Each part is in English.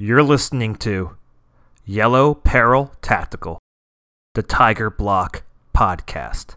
You're listening to Yellow Peril Tactical, the Tiger Block podcast.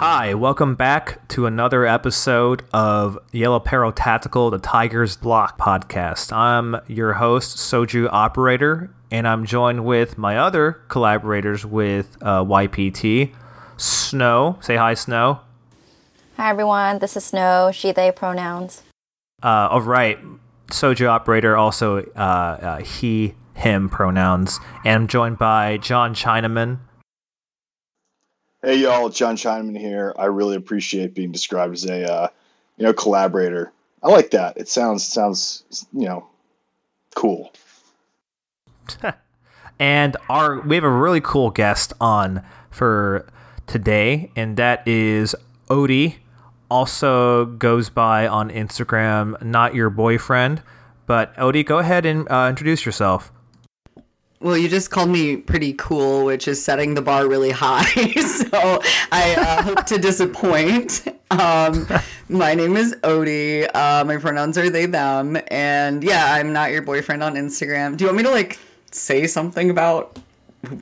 Hi, welcome back to another episode of Yellow Peril Tactical, the Tigers Block podcast. I'm your host, Soju Operator, and I'm joined with my other collaborators with uh, YPT, Snow. Say hi, Snow. Hi everyone, this is Snow, she, they pronouns. Uh, all right, Soju Operator, also uh, uh, he, him pronouns. And I'm joined by John Chinaman. Hey y'all, John Chinaman here. I really appreciate being described as a uh, you know collaborator. I like that. It sounds sounds you know cool. and our we have a really cool guest on for today, and that is Odie. Also goes by on Instagram, not your boyfriend. But Odie, go ahead and uh, introduce yourself. Well, you just called me pretty cool, which is setting the bar really high. so I uh, hope to disappoint. Um, my name is Odie. Uh, my pronouns are they, them. And yeah, I'm not your boyfriend on Instagram. Do you want me to like say something about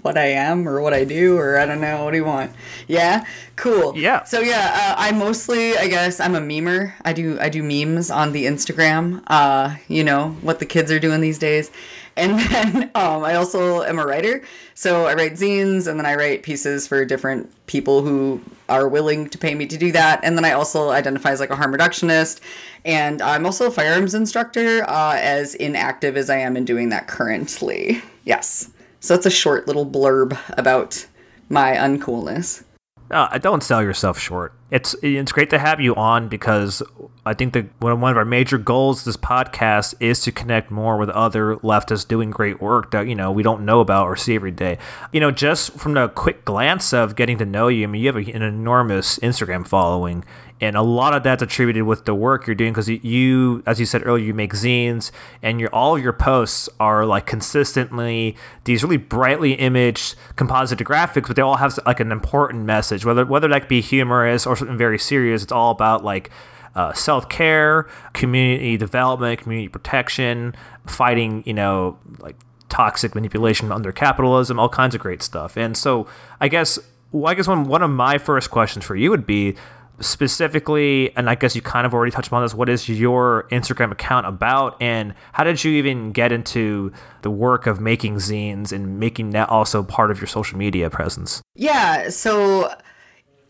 what I am or what I do or I don't know. What do you want? Yeah, cool. Yeah. So yeah, uh, I mostly, I guess, I'm a memer. I do, I do memes on the Instagram. Uh, you know what the kids are doing these days. And then um, I also am a writer. So I write zines and then I write pieces for different people who are willing to pay me to do that. And then I also identify as like a harm reductionist. And I'm also a firearms instructor, uh, as inactive as I am in doing that currently. Yes. So that's a short little blurb about my uncoolness. Uh, don't sell yourself short. It's it's great to have you on because I think that one one of our major goals this podcast is to connect more with other leftists doing great work that you know we don't know about or see every day. You know, just from the quick glance of getting to know you, I mean, you have an enormous Instagram following, and a lot of that's attributed with the work you're doing because you, as you said earlier, you make zines, and your all of your posts are like consistently these really brightly imaged composite graphics, but they all have like an important message, whether whether that be humorous or something very serious. It's all about like uh, self care, community development, community protection, fighting, you know, like toxic manipulation under capitalism, all kinds of great stuff. And so, I guess, well, I guess one one of my first questions for you would be specifically, and I guess you kind of already touched upon this. What is your Instagram account about, and how did you even get into the work of making zines and making that also part of your social media presence? Yeah, so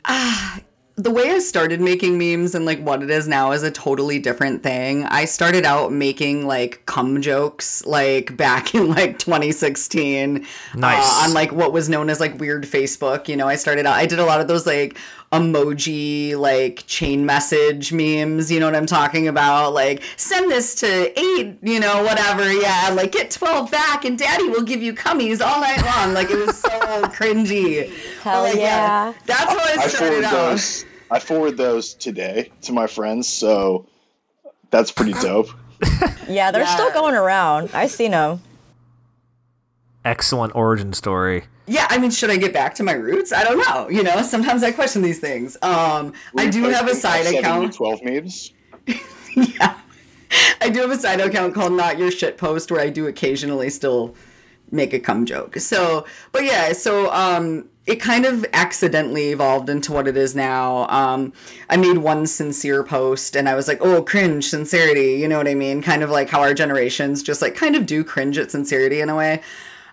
uh, the way I started making memes and like what it is now is a totally different thing. I started out making like cum jokes like back in like 2016 Nice. uh, on like what was known as like weird Facebook. You know, I started out, I did a lot of those like emoji like chain message memes you know what i'm talking about like send this to eight you know whatever yeah like get 12 back and daddy will give you cummies all night long like it was so cringy Hell like, yeah. that's how i I started forward out those. I forward those today to my friends, so that's pretty dope. Yeah, they're Yeah. still going around. I've seen them. Excellent origin story. Yeah i mean should i get back to my roots i don't know you know sometimes i question these things um i do have a side account Twelve memes. yeah. I do have a side account called Not Your Shit Post where I do occasionally still make a cum joke. So, but yeah, so um it kind of accidentally evolved into what it is now. Um I made one sincere post and I was like, "Oh, cringe sincerity." You know what I mean? Kind of like how our generations just like kind of do cringe at sincerity in a way.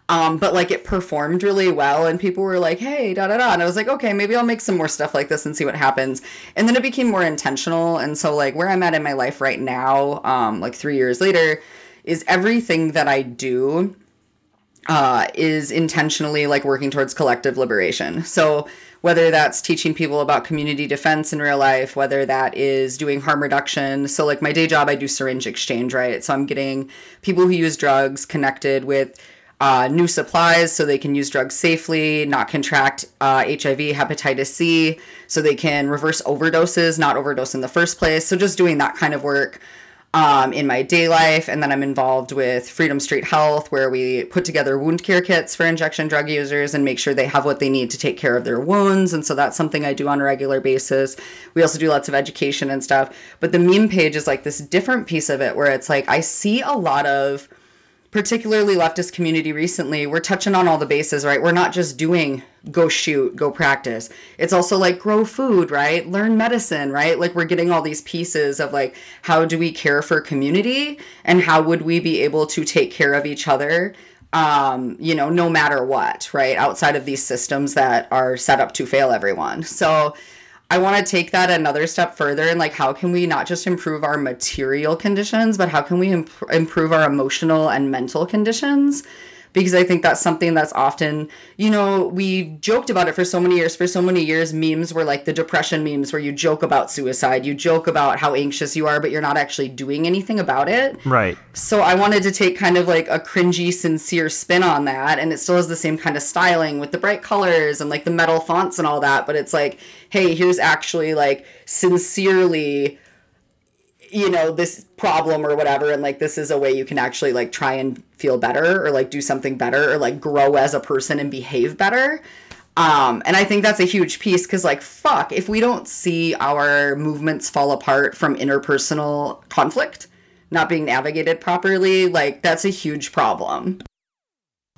Um, but like it performed really well and people were like, hey, da da da. And I was like, okay, maybe I'll make some more stuff like this and see what happens. And then it became more intentional. And so like where I'm at in my life right now, um, like three years later, is everything that I do uh, is intentionally like working towards collective liberation. So whether that's teaching people about community defense in real life, whether that is doing harm reduction. So like my day job, I do syringe exchange, right? So I'm getting people who use drugs connected with uh, new supplies so they can use drugs safely, not contract uh, HIV, hepatitis C, so they can reverse overdoses, not overdose in the first place. So just doing that kind of work um, in my day life. And then I'm involved with Freedom Street Health, where we put together wound care kits for injection drug users and make sure they have what they need to take care of their wounds. And so that's something I do on a regular basis. We also do lots of education and stuff. But the meme page is like this different piece of it where it's like I see a lot of particularly leftist community recently, we're touching on all the bases, right? We're not just doing go shoot, go practice. It's also like grow food, right? Learn medicine, right? Like we're getting all these pieces of like how do we care for community and how would we be able to take care of each other um, you know, no matter what, right? Outside of these systems that are set up to fail everyone. So I want to take that another step further and like how can we not just improve our material conditions, but how can we imp- improve our emotional and mental conditions? Because I think that's something that's often, you know, we joked about it for so many years. For so many years, memes were like the depression memes where you joke about suicide, you joke about how anxious you are, but you're not actually doing anything about it. Right. So I wanted to take kind of like a cringy, sincere spin on that, and it still has the same kind of styling with the bright colors and like the metal fonts and all that. But it's like, hey, here's actually like sincerely, you know, this problem or whatever, and like this is a way you can actually like try and feel better or like do something better or like grow as a person and behave better. Um, and I think that's a huge piece because, like, fuck, if we don't see our movements fall apart from interpersonal conflict, not being navigated properly, like that's a huge problem.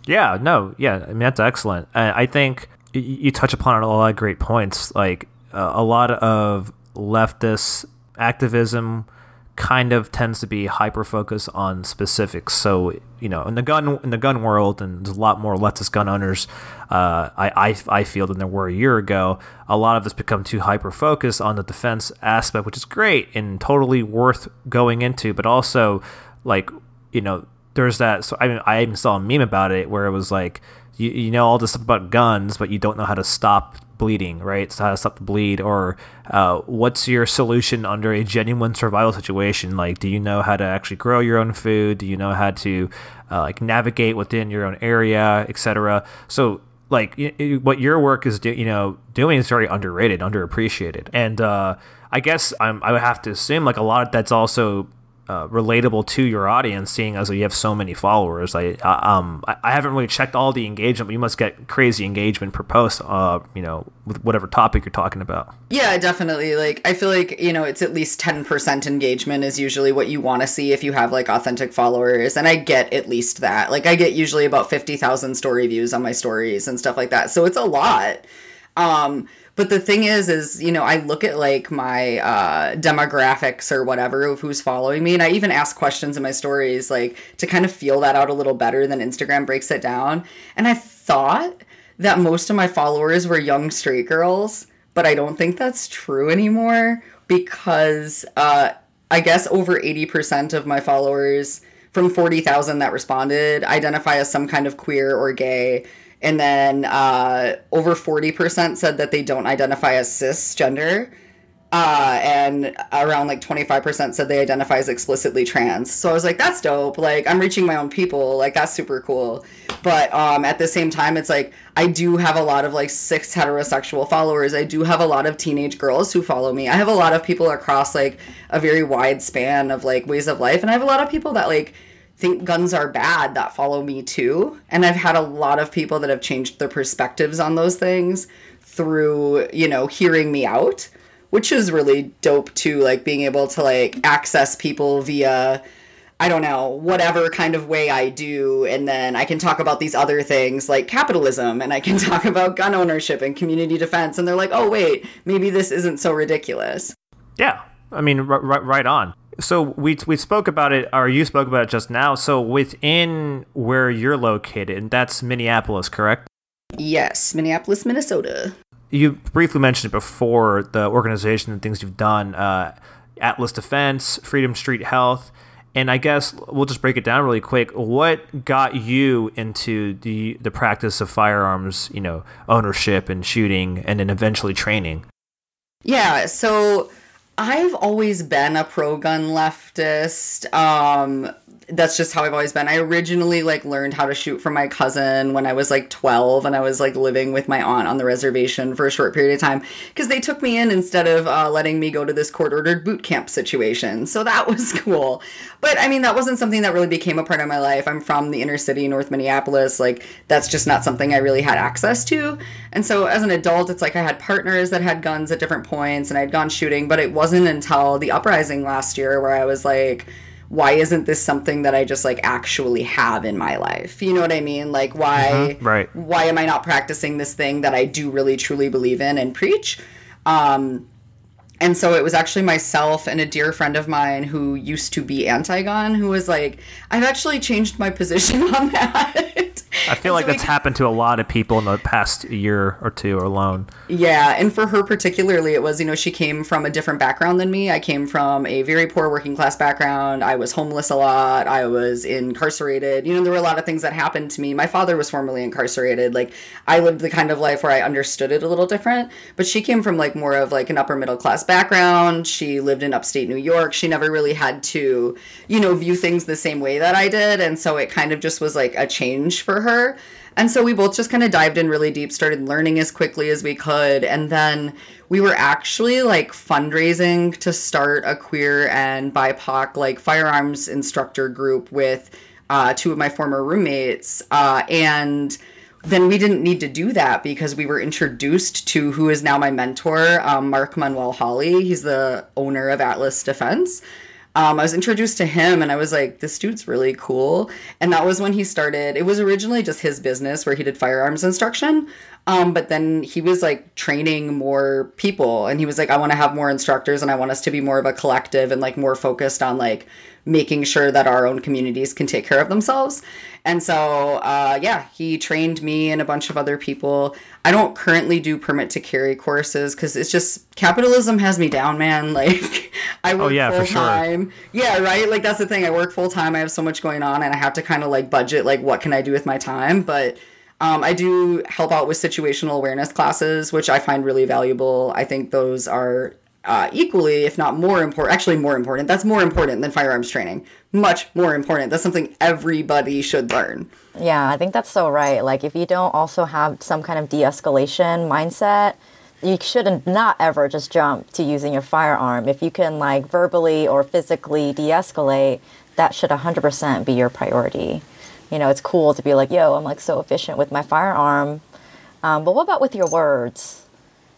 Yeah, no, yeah, I mean that's excellent. And I think you touch upon a lot of great points. Like uh, a lot of leftist activism kind of tends to be hyper focused on specifics. So you know, in the gun in the gun world, and there's a lot more leftist gun owners. Uh, I, I I feel than there were a year ago. A lot of us become too hyper focused on the defense aspect, which is great and totally worth going into, but also like you know there's that. So I mean, I even saw a meme about it where it was like, you, you know all this stuff about guns, but you don't know how to stop bleeding, right? So how to stop the bleed, or uh, what's your solution under a genuine survival situation? Like, do you know how to actually grow your own food? Do you know how to uh, like navigate within your own area, etc. So like what your work is do, you know doing is very underrated underappreciated and uh, i guess I'm, i would have to assume like a lot of that's also uh, relatable to your audience seeing as you have so many followers I, I um I, haven't really checked all the engagement but you must get crazy engagement per post uh you know with whatever topic you're talking about Yeah, definitely. Like, I feel like, you know, it's at least 10% engagement is usually what you want to see if you have like authentic followers. And I get at least that. Like, I get usually about 50,000 story views on my stories and stuff like that. So it's a lot. Um, but the thing is, is, you know, I look at like my uh, demographics or whatever of who's following me. And I even ask questions in my stories, like to kind of feel that out a little better than Instagram breaks it down. And I thought that most of my followers were young straight girls, but I don't think that's true anymore because uh, I guess over 80% of my followers from 40,000 that responded identify as some kind of queer or gay. And then uh, over 40% said that they don't identify as cisgender. Uh, and around like 25% said they identify as explicitly trans. So I was like, that's dope. Like, I'm reaching my own people. Like, that's super cool. But um, at the same time, it's like, I do have a lot of like cis heterosexual followers. I do have a lot of teenage girls who follow me. I have a lot of people across like a very wide span of like ways of life. And I have a lot of people that like, think guns are bad that follow me too. And I've had a lot of people that have changed their perspectives on those things through, you know, hearing me out, which is really dope too. Like being able to like access people via, I don't know, whatever kind of way I do. And then I can talk about these other things like capitalism and I can talk about gun ownership and community defense. And they're like, oh, wait, maybe this isn't so ridiculous. Yeah, I mean, r- r- right on. So we we spoke about it, or you spoke about it just now. So within where you're located, and that's Minneapolis, correct? Yes, Minneapolis, Minnesota. You briefly mentioned it before the organization and things you've done, uh, Atlas Defense, Freedom Street Health, and I guess we'll just break it down really quick. What got you into the the practice of firearms, you know, ownership and shooting, and then eventually training? Yeah, so I've always been a pro gun leftist. Um, that's just how I've always been. I originally like learned how to shoot from my cousin when I was like 12 and I was like living with my aunt on the reservation for a short period of time because they took me in instead of uh, letting me go to this court ordered boot camp situation. So that was cool. But I mean, that wasn't something that really became a part of my life. I'm from the inner city, North Minneapolis. Like, that's just not something I really had access to. And so as an adult, it's like I had partners that had guns at different points and I'd gone shooting, but it wasn't until the uprising last year where I was like, why isn't this something that I just like actually have in my life? You know what I mean? Like why right. why am I not practicing this thing that I do really truly believe in and preach? Um and so it was actually myself and a dear friend of mine who used to be anti-gun who was like, I've actually changed my position on that. I feel like so we that's happened to a lot of people in the past year or two alone. Yeah, and for her particularly, it was, you know, she came from a different background than me. I came from a very poor working class background. I was homeless a lot. I was incarcerated. You know, there were a lot of things that happened to me. My father was formerly incarcerated. Like, I lived the kind of life where I understood it a little different. But she came from, like, more of, like, an upper middle class background. She lived in upstate New York. She never really had to, you know, view things the same way that I did. And so it kind of just was, like, a change for her. And so we both just kind of dived in really deep, started learning as quickly as we could. And then we were actually like fundraising to start a queer and BIPOC like firearms instructor group with uh, two of my former roommates. Uh, and then we didn't need to do that because we were introduced to who is now my mentor, um, Mark Manuel Holly. He's the owner of Atlas Defense um, I was introduced to him and I was like, this dude's really cool. And that was when he started. It was originally just his business where he did firearms instruction. Um, but then he was like training more people and he was like, I want to have more instructors and I want us to be more of a collective and like more focused on like making sure that our own communities can take care of themselves. And so, uh, yeah, he trained me and a bunch of other people. I don't currently do permit to carry courses because it's just capitalism has me down, man. Like, I work Oh, yeah, full sure. time. Yeah, right. Like that's the thing. I work full time. I have so much going on, and I have to kind of like budget like what can I do with my time. But um, I do help out with situational awareness classes, which I find really valuable. I think those are uh, equally, if not more important, actually more important. That's more important than firearms training. Much more important. That's something everybody should learn. Yeah, I think that's so right. Like, if you don't also have some kind of de escalation mindset, you shouldn't not ever just jump to using your firearm. If you can, like, verbally or physically de escalate, that should 100% be your priority. You know, it's cool to be like, yo, I'm like so efficient with my firearm. Um, but what about with your words?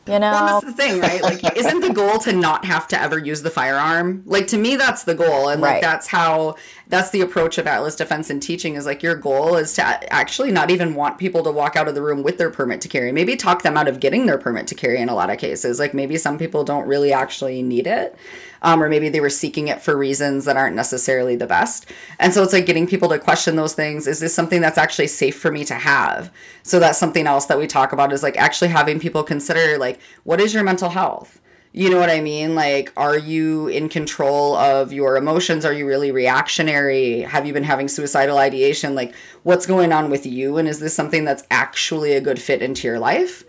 You know? Well, that's the thing, right? Like, isn't the goal to not have to ever use the firearm? Like, to me, that's the goal, and like Right. that's how that's the approach of Atlas Defense and teaching is like your goal is to actually not even want people to walk out of the room with their permit to carry. Maybe talk them out of getting their permit to carry in a lot of cases. Like maybe some people don't really actually need it. Um, or maybe they were seeking it for reasons that aren't necessarily the best. And so it's like getting people to question those things. Is this something that's actually safe for me to have? So that's something else that we talk about is like actually having people consider like, what is your mental health? You know what I mean? Like, are you in control of your emotions? Are you really reactionary? Have you been having suicidal ideation? Like, what's going on with you? And is this something that's actually a good fit into your life?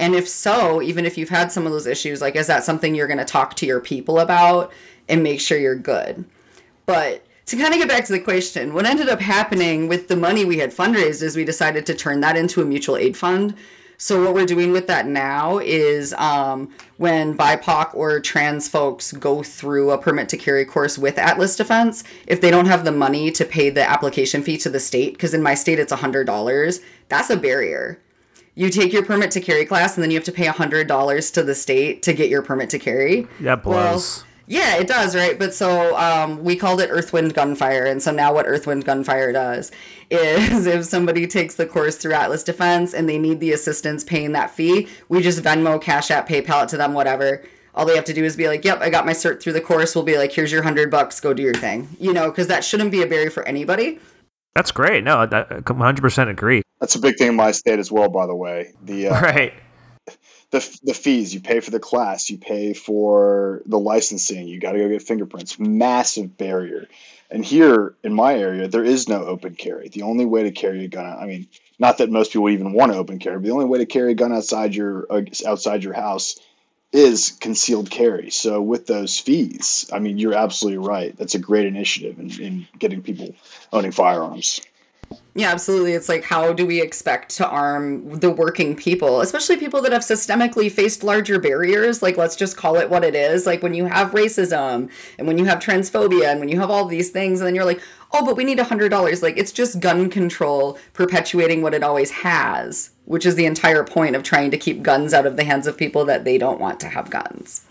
And if so, even if you've had some of those issues, like, is that something you're going to talk to your people about and make sure you're good? But to kind of get back to the question, what ended up happening with the money we had fundraised is we decided to turn that into a mutual aid fund. So what we're doing with that now is um, when BIPOC or trans folks go through a permit to carry course with Atlas Defense, if they don't have the money to pay the application fee to the state, because in my state it's $100, that's a barrier you take your permit to carry class and then you have to pay $100 to the state to get your permit to carry. That blows. yeah, it does, right? But so um, we called it Earthwind Gunfire. And so now what Earthwind Gunfire does is if somebody takes the course through Atlas Defense and they need the assistance paying that fee, we just Venmo, Cash App, PayPal it to them, whatever. All they have to do is be like, yep, I got my cert through the course. We'll be like, here's your hundred bucks, go do your thing. You know, because that shouldn't be a barrier for anybody. That's great. No, that, 100% agree. That's a big thing in my state as well, by the way. The uh, Right. the the fees you pay for the class, you pay for the licensing, you got to go get fingerprints. Massive barrier. And here in my area, there is no open carry. The only way to carry a gun, I mean, not that most people even want to open carry, but the only way to carry a gun outside your uh, outside your house is concealed carry. So with those fees, I mean, you're absolutely right. That's a great initiative in, in getting people owning firearms. Yeah, absolutely. It's like, how do we expect to arm the working people, especially people that have systemically faced larger barriers? Like, let's just call it what it is. Like, when you have racism and when you have transphobia and when you have all these things, and then you're like, oh, but we need a $100. Like, it's just gun control perpetuating what it always has, which is the entire point of trying to keep guns out of the hands of people that they don't want to have guns.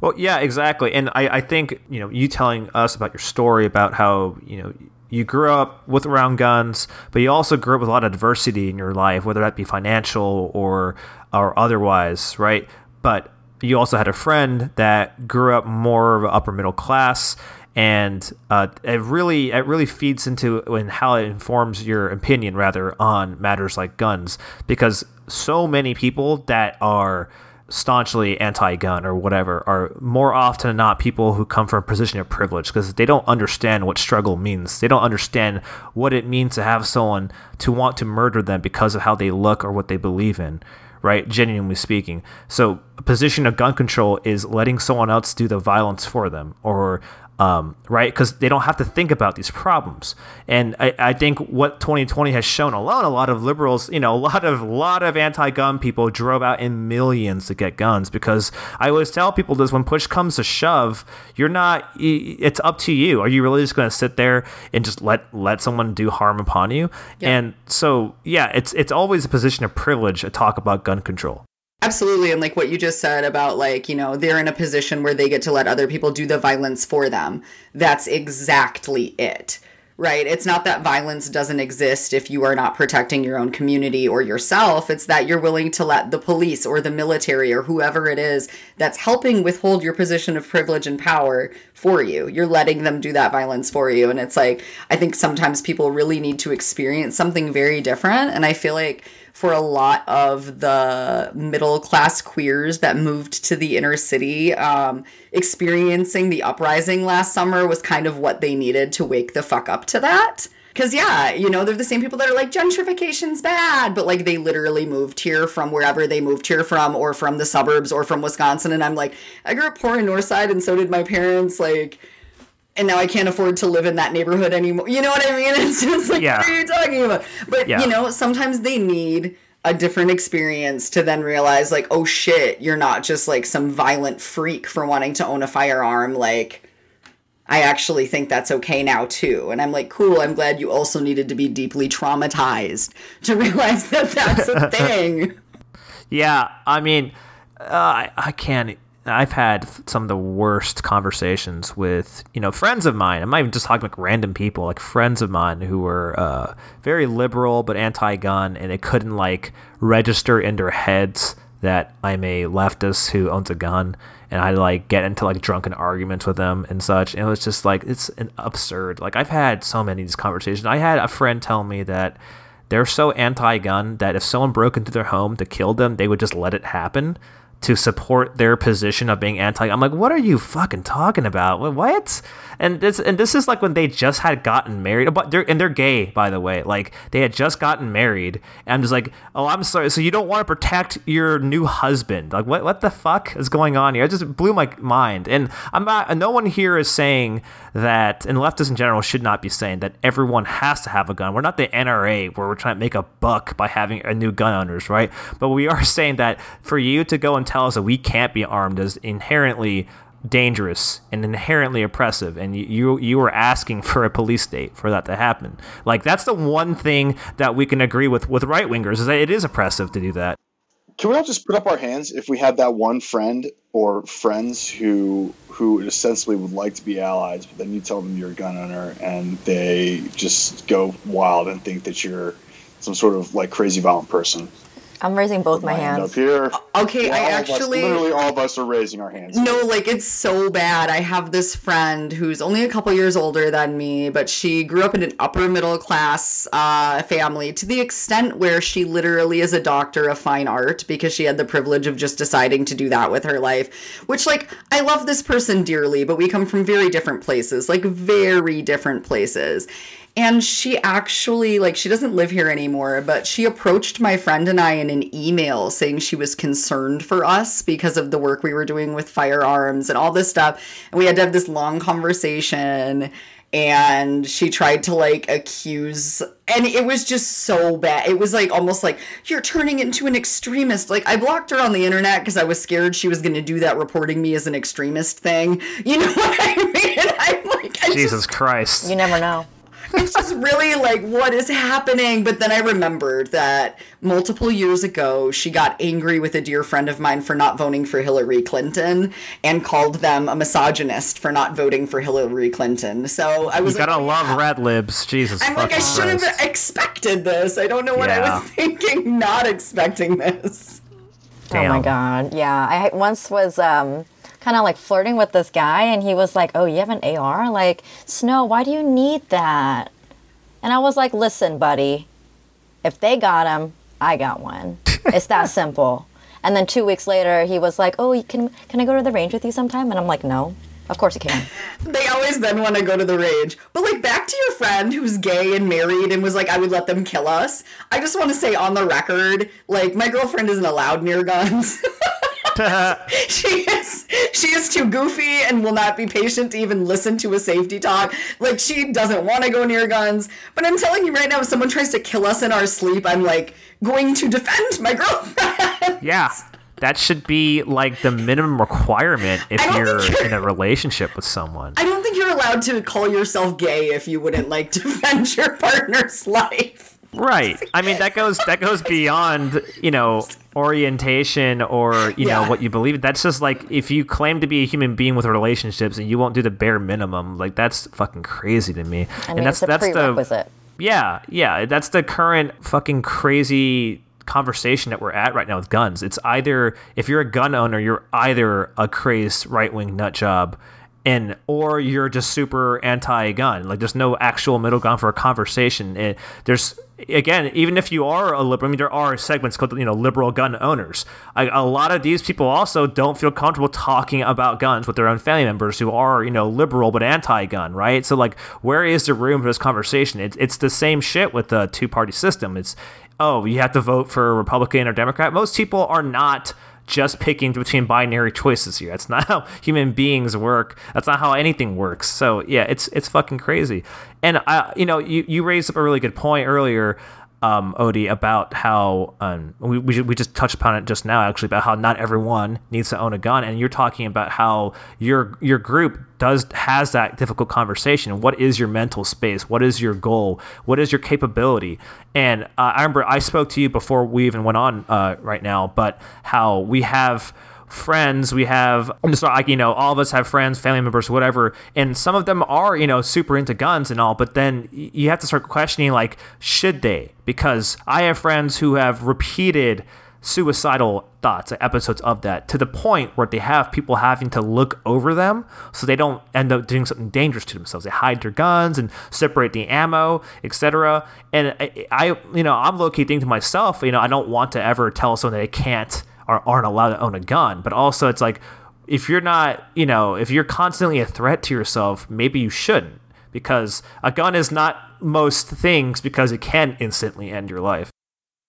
Well, yeah, exactly. And I, I think, you know, you telling us about your story about how, you know, you grew up with around guns, but you also grew up with a lot of adversity in your life, whether that be financial or or otherwise, right? But you also had a friend that grew up more of upper middle class, and uh, it really it really feeds into and how it informs your opinion rather on matters like guns because so many people that are staunchly anti-gun or whatever are more often than not people who come from a position of privilege because they don't understand what struggle means. They don't understand what it means to have someone to want to murder them because of how they look or what they believe in, right? Genuinely speaking. So, a position of gun control is letting someone else do the violence for them or um, right? Because they don't have to think about these problems. And I, I, think what 2020 has shown alone, a lot of liberals, you know, a lot of lot of anti-gun people drove out in millions to get guns. Because I always tell people this: when push comes to shove, you're not. It's up to you. Are you really just going to sit there and just let let someone do harm upon you? Yeah. And so, yeah, it's it's always a position of privilege to talk about gun control. Absolutely. And like what you just said about like, you know, they're in a position where they get to let other people do the violence for them. That's exactly it. Right? It's not that violence doesn't exist if you are not protecting your own community or yourself. It's that you're willing to let the police or the military or whoever it is that's helping withhold your position of privilege and power for you. You're letting them do that violence for you. And it's like, I think sometimes people really need to experience something very different. And I feel like for a lot of the middle class queers that moved to the inner city. Um, experiencing the uprising last summer was kind of what they needed to wake the fuck up to that. Because, yeah, you know, they're the same people that are like, gentrification's bad, but like they literally moved here from wherever they moved here from, or from the suburbs, or from Wisconsin. And I'm like, I grew up poor in Northside, and so did my parents. Like, and now I can't afford to live in that neighborhood anymore. You know what I mean? It's just like, yeah. what are you talking about? But, yeah. you know, sometimes they need a different experience to then realize, like, oh shit, you're not just like some violent freak for wanting to own a firearm. Like, I actually think that's okay now too. And I'm like, cool, I'm glad you also needed to be deeply traumatized to realize that that's a thing. yeah, I mean, uh, I, I can't I've had some of the worst conversations with you know friends of mine. I'm not even just talking like random people, like friends of mine who were uh, very liberal but anti-gun, and they couldn't like register in their heads that I'm a leftist who owns a gun, and I like get into like drunken arguments with them and such. And it was just like it's an absurd. Like I've had so many of these conversations. I had a friend tell me that they're so anti-gun that if someone broke into their home to kill them, they would just let it happen to support their position of being anti. I'm like, what are you fucking talking about? What? And this and this is like when they just had gotten married, but they're and they're gay, by the way. Like they had just gotten married, and I'm just like, oh, I'm sorry. So you don't want to protect your new husband? Like what? What the fuck is going on here? It just blew my mind. And I'm not. No one here is saying that, and leftists in general should not be saying that everyone has to have a gun. We're not the NRA where we're trying to make a buck by having a new gun owners, right? But we are saying that for you to go and tell us that we can't be armed is inherently dangerous and inherently oppressive and you, you were asking for a police state for that to happen. Like that's the one thing that we can agree with with right wingers is that it is oppressive to do that. Can we all just put up our hands if we had that one friend or friends who who ostensibly would like to be allies but then you tell them you're a gun owner and they just go wild and think that you're some sort of like crazy violent person I'm raising both my hands. Up here. Okay, I actually. Us, literally, all of us are raising our hands. No, like it's so bad. I have this friend who's only a couple years older than me, but she grew up in an upper middle class uh, family to the extent where she literally is a doctor of fine art because she had the privilege of just deciding to do that with her life. Which, like, I love this person dearly, but we come from very different places, like very different places. And she actually, like, she doesn't live here anymore, but she approached my friend and I in an email saying she was concerned for us because of the work we were doing with firearms and all this stuff. And we had to have this long conversation and she tried to like accuse and it was just so bad it was like almost like you're turning into an extremist like i blocked her on the internet because i was scared she was going to do that reporting me as an extremist thing you know what i mean i'm like I Jesus just, Christ. You never know. It's just really like what is happening but then i remembered that multiple years ago she got angry with a dear friend of mine for not voting for hillary clinton and called them a misogynist for not voting for hillary clinton so i was You like, gotta love yeah. red libs. Jesus I'm like, I fucking should have expected this. I don't know what I was thinking, not expecting this. Oh my god. Yeah. I once was um kind of like flirting with this guy and he was like, "Oh, you have an AR? Like, Snow, why do you need that?" And I was like, "Listen, buddy. If they got him, I got one. It's that simple." And then 2 weeks later, he was like, "Oh, can can I go to the range with you sometime?" And I'm like, "No." Of course you can. They always then want to go to the rage. But like back to your friend who's gay and married and was like, I would let them kill us. I just want to say on the record, like my girlfriend isn't allowed near guns. she is she is too goofy and will not be patient to even listen to a safety talk. Like she doesn't want to go near guns. But I'm telling you right now, if someone tries to kill us in our sleep, I'm like going to defend my girlfriend. Yeah. That should be like the minimum requirement if you're you're- in a relationship with someone. I don't think you're allowed to call yourself gay if you wouldn't like defend your partner's life. Right. I mean that goes that goes beyond, you know, orientation or, you Yeah. know, what you believe. That's just like if you claim to be a human being with relationships and you won't do the bare minimum, like that's fucking crazy to me. I mean, and that's that's the. Yeah, yeah, that's the current fucking crazy conversation that we're at right now with guns. It's either if you're a gun owner, you're either a crazed right wing nut job, and or you're just super anti-gun. Like there's no actual middle ground for a conversation. It, there's again, even if you are a liberal, I mean, there are segments called you know liberal gun owners. I, a lot of these people also don't feel comfortable talking about guns with their own family members who are you know liberal but anti-gun, right? So like, where is the room for this conversation? It's it's the same shit with the two-party system. It's oh, you have to vote for a Republican or Democrat. Most people are not just picking between binary choices here. That's not how human beings work. That's not how anything works. So yeah, it's it's fucking crazy. And I, you know, you you raised up a really good point earlier, um, Odie, about how um, we we, we just touched upon it just now actually about how not everyone needs to own a gun, and you're talking about how your your group does has that difficult conversation. What is your mental space? What is your goal? What is your capability? And uh, I remember I spoke to you before we even went on uh, right now, but how we have friends we have just like you know all of us have friends family members whatever and some of them are you know super into guns and all but then you have to start questioning like should they? Because i have friends who have repeated suicidal thoughts episodes of that to the point where they have people having to look over them so they don't end up doing something dangerous to themselves. They hide their guns and separate the ammo etc and I, I you know i'm low-key thinking to myself you know i don't want to ever tell someone that they can't or aren't allowed to own a gun. But also, it's like if you're not, you know, if you're constantly a threat to yourself, maybe you shouldn't because a gun is not most things because it can instantly end your life.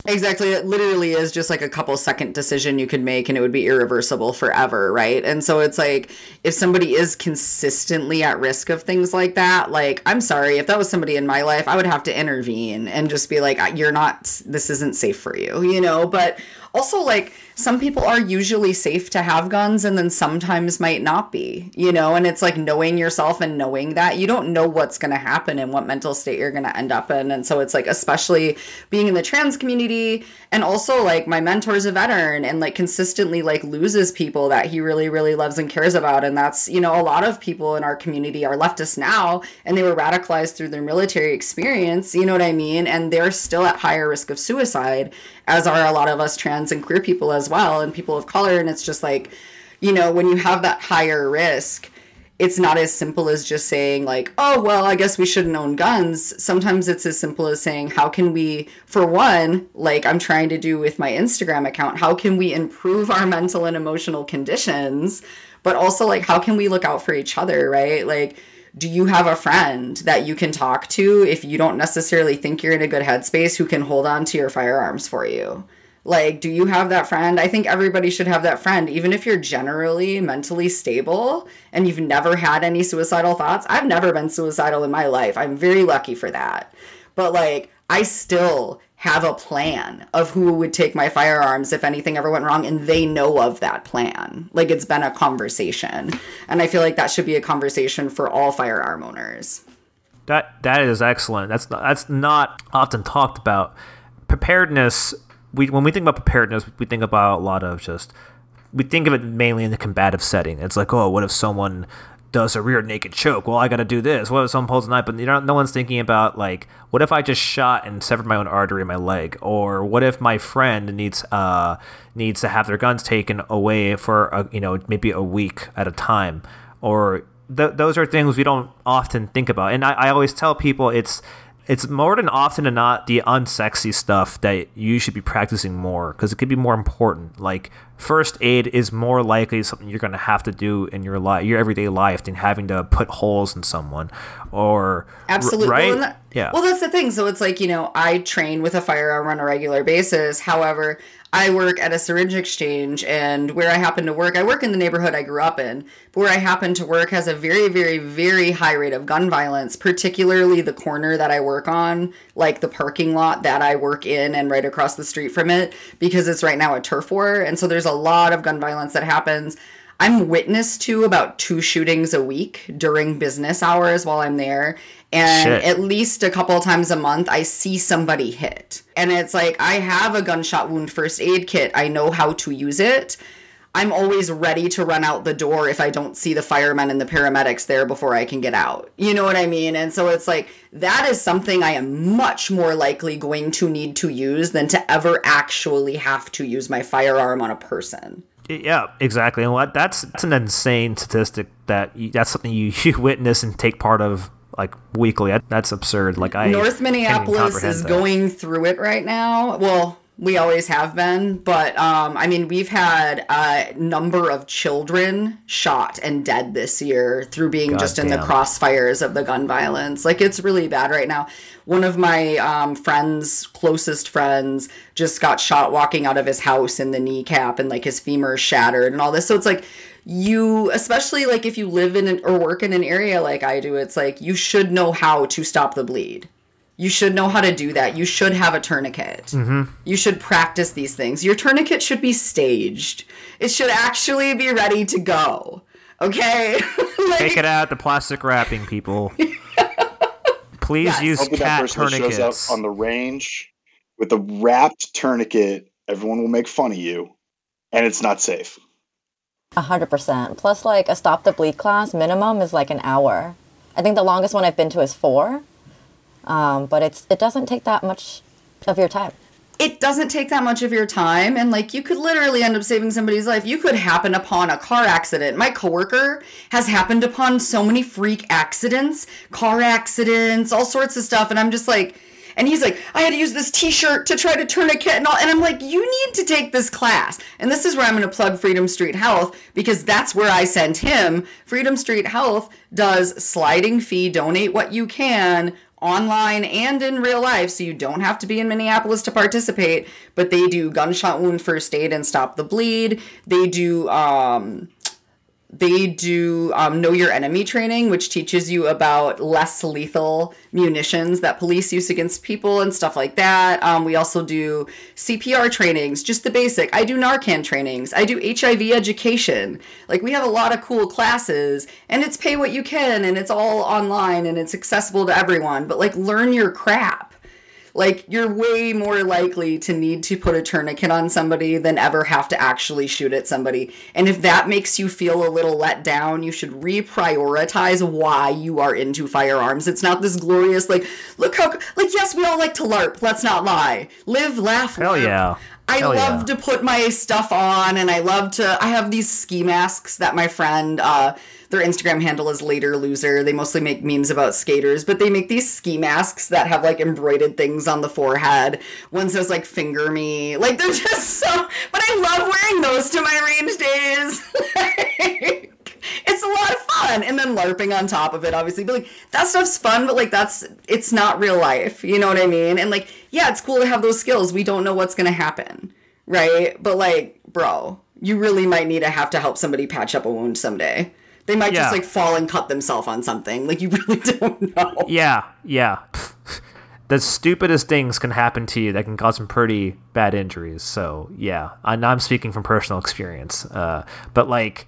Exactly. It literally is just like a couple second decision you could make and it would be irreversible forever, right? And so it's like if somebody is consistently at risk of things like that, like I'm sorry, if that was somebody in my life, I would have to intervene and just be like you're not this isn't safe for you, you know? But also like some people are usually safe to have guns and then sometimes might not be, you know? And it's like knowing yourself and knowing that you don't know what's going to happen and what mental state you're going to end up in. And so it's like, especially being in the trans community and also like my mentor's a veteran and like consistently like loses people that he really, really loves and cares about. And that's, you know, a lot of people in our community are leftists now and they were radicalized through their military experience, you know what I mean? And they're still at higher risk of suicide, as are a lot of us trans and queer people as well and people of color. And it's just like, you know, when you have that higher risk, it's not as simple as just saying like oh well i guess we shouldn't own guns sometimes it's as simple as saying how can we for one like i'm trying to do with my instagram account how can we improve our mental and emotional conditions but also like how can we look out for each other right like do you have a friend that you can talk to if you don't necessarily think you're in a good headspace who can hold on to your firearms for you? Like, do you have that friend? I think everybody should have that friend, even if you're generally mentally stable and you've never had any suicidal thoughts. I've never been suicidal in my life. I'm very lucky for that. But, like, I still have a plan of who would take my firearms if anything ever went wrong, and they know of that plan. Like, it's been a conversation. And I feel like that should be a conversation for all firearm owners. That that is excellent. That's that's not often talked about. Preparedness. We when we think about preparedness, we think about a lot of just. We think of it mainly in the combative setting. It's like, oh, what if someone does a rear naked choke? Well, I got to do this. What if someone pulls a knife? But you know, no one's thinking about like, what if I just shot and severed my own artery in my leg, or what if my friend needs uh needs to have their guns taken away for a, you know maybe a week at a time, or th- those are things we don't often think about. And I, I always tell people it's it's more than often than not the unsexy stuff that you should be practicing more because it could be more important. Like first aid is more likely something you're going to have to do in your life, your everyday life, than having to put holes in someone or Absolutely. right. Well, that- yeah. Well, that's the thing. So it's like, you know, I train with a firearm on a regular basis. However, I work at a syringe exchange, and where I happen to work, I work in the neighborhood I grew up in, but where I happen to work has a very, very, very high rate of gun violence, particularly the corner that I work on, like the parking lot that I work in and right across the street from it, because it's right now a turf war. And so there's a lot of gun violence that happens. I'm witness to about two shootings a week during business hours while I'm there. And Shit. at least a couple of times a month, I see somebody hit. And it's like, I have a gunshot wound first aid kit. I know how to use it. I'm always ready to run out the door if I don't see the firemen and the paramedics there before I can get out. You know what I mean? And so it's like, that is something I am much more likely going to need to use than to ever actually have to use my firearm on a person. Yeah, exactly. And what that's that's an insane statistic that you, that's something you, you witness and take part of like weekly. That's absurd. Like I North Minneapolis is that. going through it right now. Well, we always have been, but um, I mean, we've had a number of children shot and dead this year through being just in the crossfires of the gun violence. Like, it's really bad right now. One of my um, friends, closest friends, just got shot walking out of his house in the kneecap and like his femur shattered and all this. So it's like, you especially like if you live in an, or work in an area like I do, it's like you should know how to stop the bleed. You should know how to do that. You should have a tourniquet. Mm-hmm. You should practice these things. Your tourniquet should be staged. It should actually be ready to go. Okay? like, Take it out the plastic wrapping, people. Please Yes. use Hopefully that cat person shows tourniquets. up on the range with a wrapped tourniquet. Everyone will make fun of you, and it's not safe. A hundred percent. Plus, like a stop the bleed class minimum is like an hour. I think the longest one I've been to is four. Um, but it's it doesn't take that much of your time. it doesn't take that much of your time and like you could literally end up saving somebody's life. You could happen upon a car accident. My coworker has happened upon so many freak accidents car accidents all sorts of stuff and i'm just like and he's like i had to use this t-shirt to try to tourniquet and all and i'm like you need to take this class. And this is where i'm going to plug freedom street health because that's where i sent him. Freedom street health does sliding fee donate what you can online and in real life, so you don't have to be in Minneapolis to participate. But they do gunshot wound first aid and stop the bleed. They do um, they do um, know your enemy training, which teaches you about less lethal munitions that police use against people and stuff like that. Um, we also do CPR trainings, just the basic. I do Narcan trainings. I do HIV education. Like we have a lot of cool classes, and it's pay what you can, and it's all online and it's accessible to everyone. But like, learn your crap like you're way more likely to need to put a tourniquet on somebody than ever have to actually shoot at somebody. And if that makes you feel a little let down, you should reprioritize why you are into firearms. It's not this glorious like look how like yes, we all like to larp, let's not lie. Live, laugh, Hell larp. yeah. I Hell love yeah. to put my stuff on and I love to I have these ski masks that my friend uh their Instagram handle is later loser. They mostly make memes about skaters, but they make these ski masks that have like embroidered things on the forehead. One says like finger me. Like they're just so but I love wearing those to my range days. It's a lot of fun. And then larping on top of it, obviously. But like that stuff's fun, but like that's it's not real life. You know what I mean? And like, yeah, it's cool to have those skills. We don't know what's gonna happen, right? But like, bro, you really might need to have to help somebody patch up a wound someday. They might Yeah. just like fall and cut themselves on something. Like you really don't know. Yeah, yeah. the stupidest things can happen to you that can cause some pretty bad injuries. So yeah, and I'm speaking from personal experience. Uh, but like,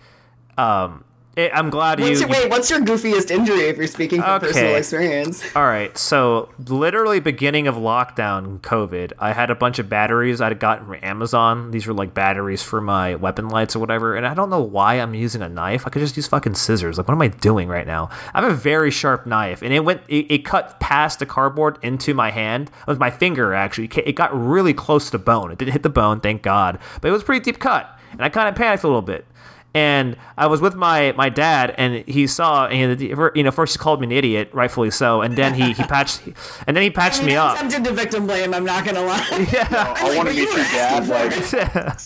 um, it, I'm glad you. What's your, you- wait, what's your goofiest injury if you're speaking from personal Okay. experience? All right, so literally beginning of lockdown, COVID, I had a bunch of batteries I'd gotten from Amazon. These were like batteries for my weapon lights or whatever, and I don't know why I'm using a knife. I could just use fucking scissors. Like, what am I doing right now? I have a very sharp knife, and it went, it, it cut past the cardboard into my hand with my finger. Actually, it got really close to bone. It didn't hit the bone, thank God, but it was a pretty deep cut, and I kind of panicked a little bit and I was with my my dad, and he saw, and you know, first he called me an idiot, rightfully so, and then he he patched, and then he patched me up. I'm up. tempted to victim blame. I'm not gonna lie. Yeah, I want to meet your dad. Like, yeah,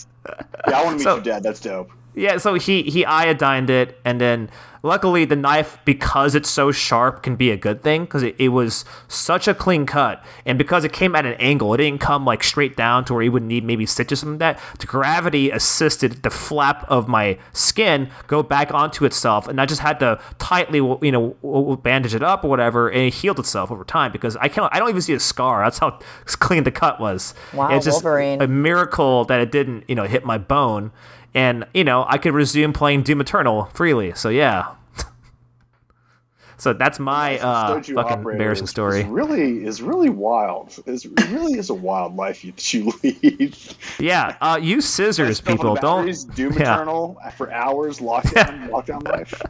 I want to meet So- your dad. That's dope. Yeah. So he he iodined it, and then luckily the knife, because it's so sharp, can be a good thing because it, it was such a clean cut, and because it came at an angle, it didn't come like straight down to where you would need maybe stitches from that. The gravity assisted the flap of my skin go back onto itself, and I just had to tightly, you know, bandage it up or whatever, and it healed itself over time because I can't, I don't even see a scar. That's how clean the cut was. Wow, it's just Wolverine. a miracle that it didn't, you know, hit my bone, and you know, I could resume playing Doom Eternal freely. So yeah. so that's my uh, fucking embarrassing is- story. Is really is really wild. Is it really is a wild life you, that you lead. Yeah, uh, use scissors, people. Don't. Doom yeah. Eternal for hours. Lockdown, lockdown life.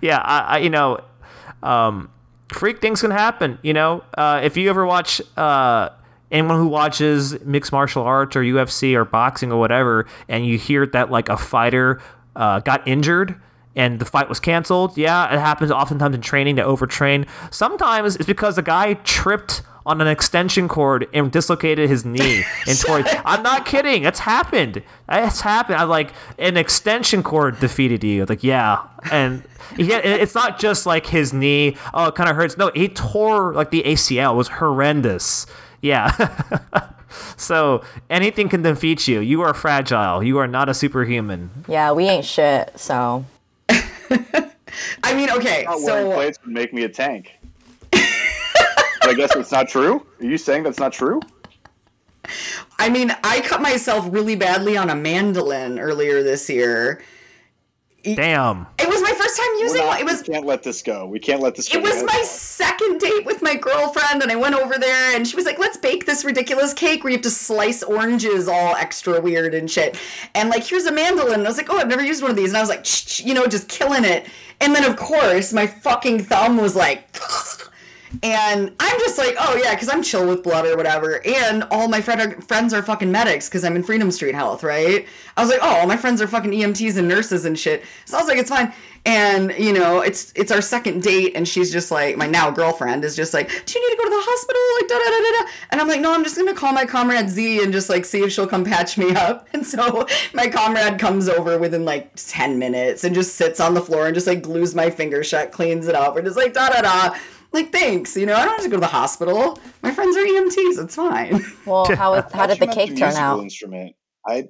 yeah, I, I you know, um, freak things can happen. You know, uh, if you ever watch uh, anyone who watches mixed martial arts or UFC or boxing or whatever, and you hear that like a fighter uh, got injured. And the fight was canceled. Yeah, it happens oftentimes in training to overtrain. Sometimes it's because the guy tripped on an extension cord and dislocated his knee. And tore. I'm not kidding. It's happened. It's happened. I like an extension cord defeated you. Like yeah, and yeah, it's not just like his knee. Oh, it kind of hurts. No, he tore like the ACL. It was horrendous. Yeah. so anything can defeat you. You are fragile. You are not a superhuman. Yeah, we ain't shit. So I mean, okay, Not wearing so plates would make me a tank. but I guess it's not true. Are you saying that's not true? I mean, I cut myself really badly on a mandolin earlier this year. Damn. It was my first time using not- one. It was we can't let this go. We can't let this. it go. was my second date with my girlfriend, and I went over there, and she was like, "Let's bake this ridiculous cake where you have to slice oranges all extra weird and shit." And like, here's a mandolin. And I was like, "Oh, I've never used one of these," and I was like, "Shh, shh," you know, just killing it. And then of course, my fucking thumb was like. And I'm just like, oh yeah, because I'm chill with blood or whatever. And all my friend friends are fucking medics because I'm in Freedom Street Health, right? I was like, oh, all my friends are fucking EMTs and nurses and shit. So I was like, it's fine. And you know, it's it's our second date, and she's just like, my now girlfriend is just like, do you need to go to the hospital? Like da da da da. And I'm like, no, I'm just gonna call my comrade Z and just like see if she'll come patch me up. And so my comrade comes over within like ten minutes and just sits on the floor and just like glues my finger shut, cleans it up. We're just like da da da. Like thanks, you know, I don't have to go to the hospital. My friends are EMTs. It's fine. well, how how did the you meant cake turn out? Instrument. I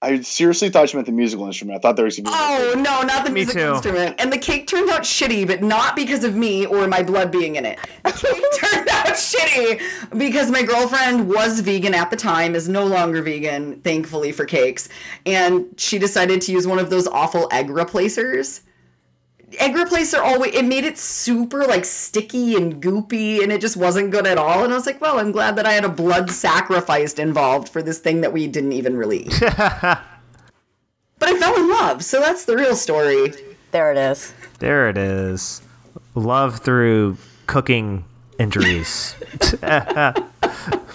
I seriously thought you meant the musical instrument. I thought there was gonna be. Oh no, not the musical instrument. And the cake turned out shitty, but not because of me or my blood being in it. The cake turned out shitty because my girlfriend was vegan at the time, is no longer vegan, thankfully for cakes, and she decided to use one of those awful egg replacers. Egg replacer always it made it super like sticky and goopy and it just wasn't good at all. And I was like, well, I'm glad that I had a blood sacrificed involved for this thing that we didn't even really eat. but I fell in love, so that's the real story. There it is. There it is. Love through cooking injuries.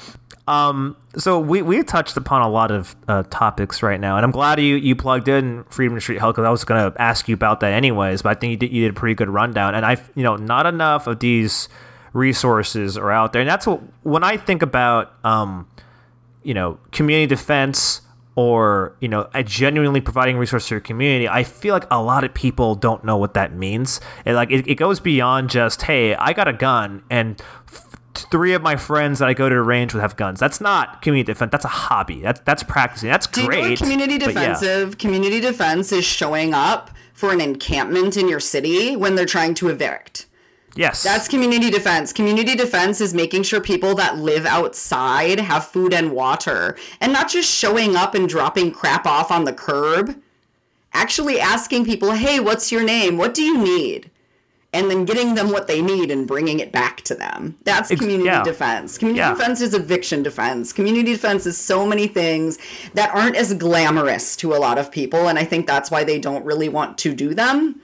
um, so we we touched upon a lot of uh, topics right now, and I'm glad you you plugged in Freedom Street Health because I was going to ask you about that anyways. But I think you did, you did a pretty good rundown, and I you know not enough of these resources are out there, and that's what when I think about um, you know community defense or you know genuinely providing resources to your community i feel like a lot of people don't know what that means and like it, it goes beyond just hey i got a gun and three of my friends that i go to the range with have guns that's not community defense that's a hobby that's that's practicing that's Do you great know community but yeah. defensive? Community defense is showing up for an encampment in your city when they're trying to evict. yes That's community defense. Community defense is making sure people that live outside have food and water and not just showing up and dropping crap off on the curb. Actually asking people, hey, what's your name? What do you need? And then getting them what they need and bringing it back to them. That's community yeah. defense. Community Yeah. defense is eviction defense. Community defense is so many things that aren't as glamorous to a lot of people. And I think that's why they don't really want to do them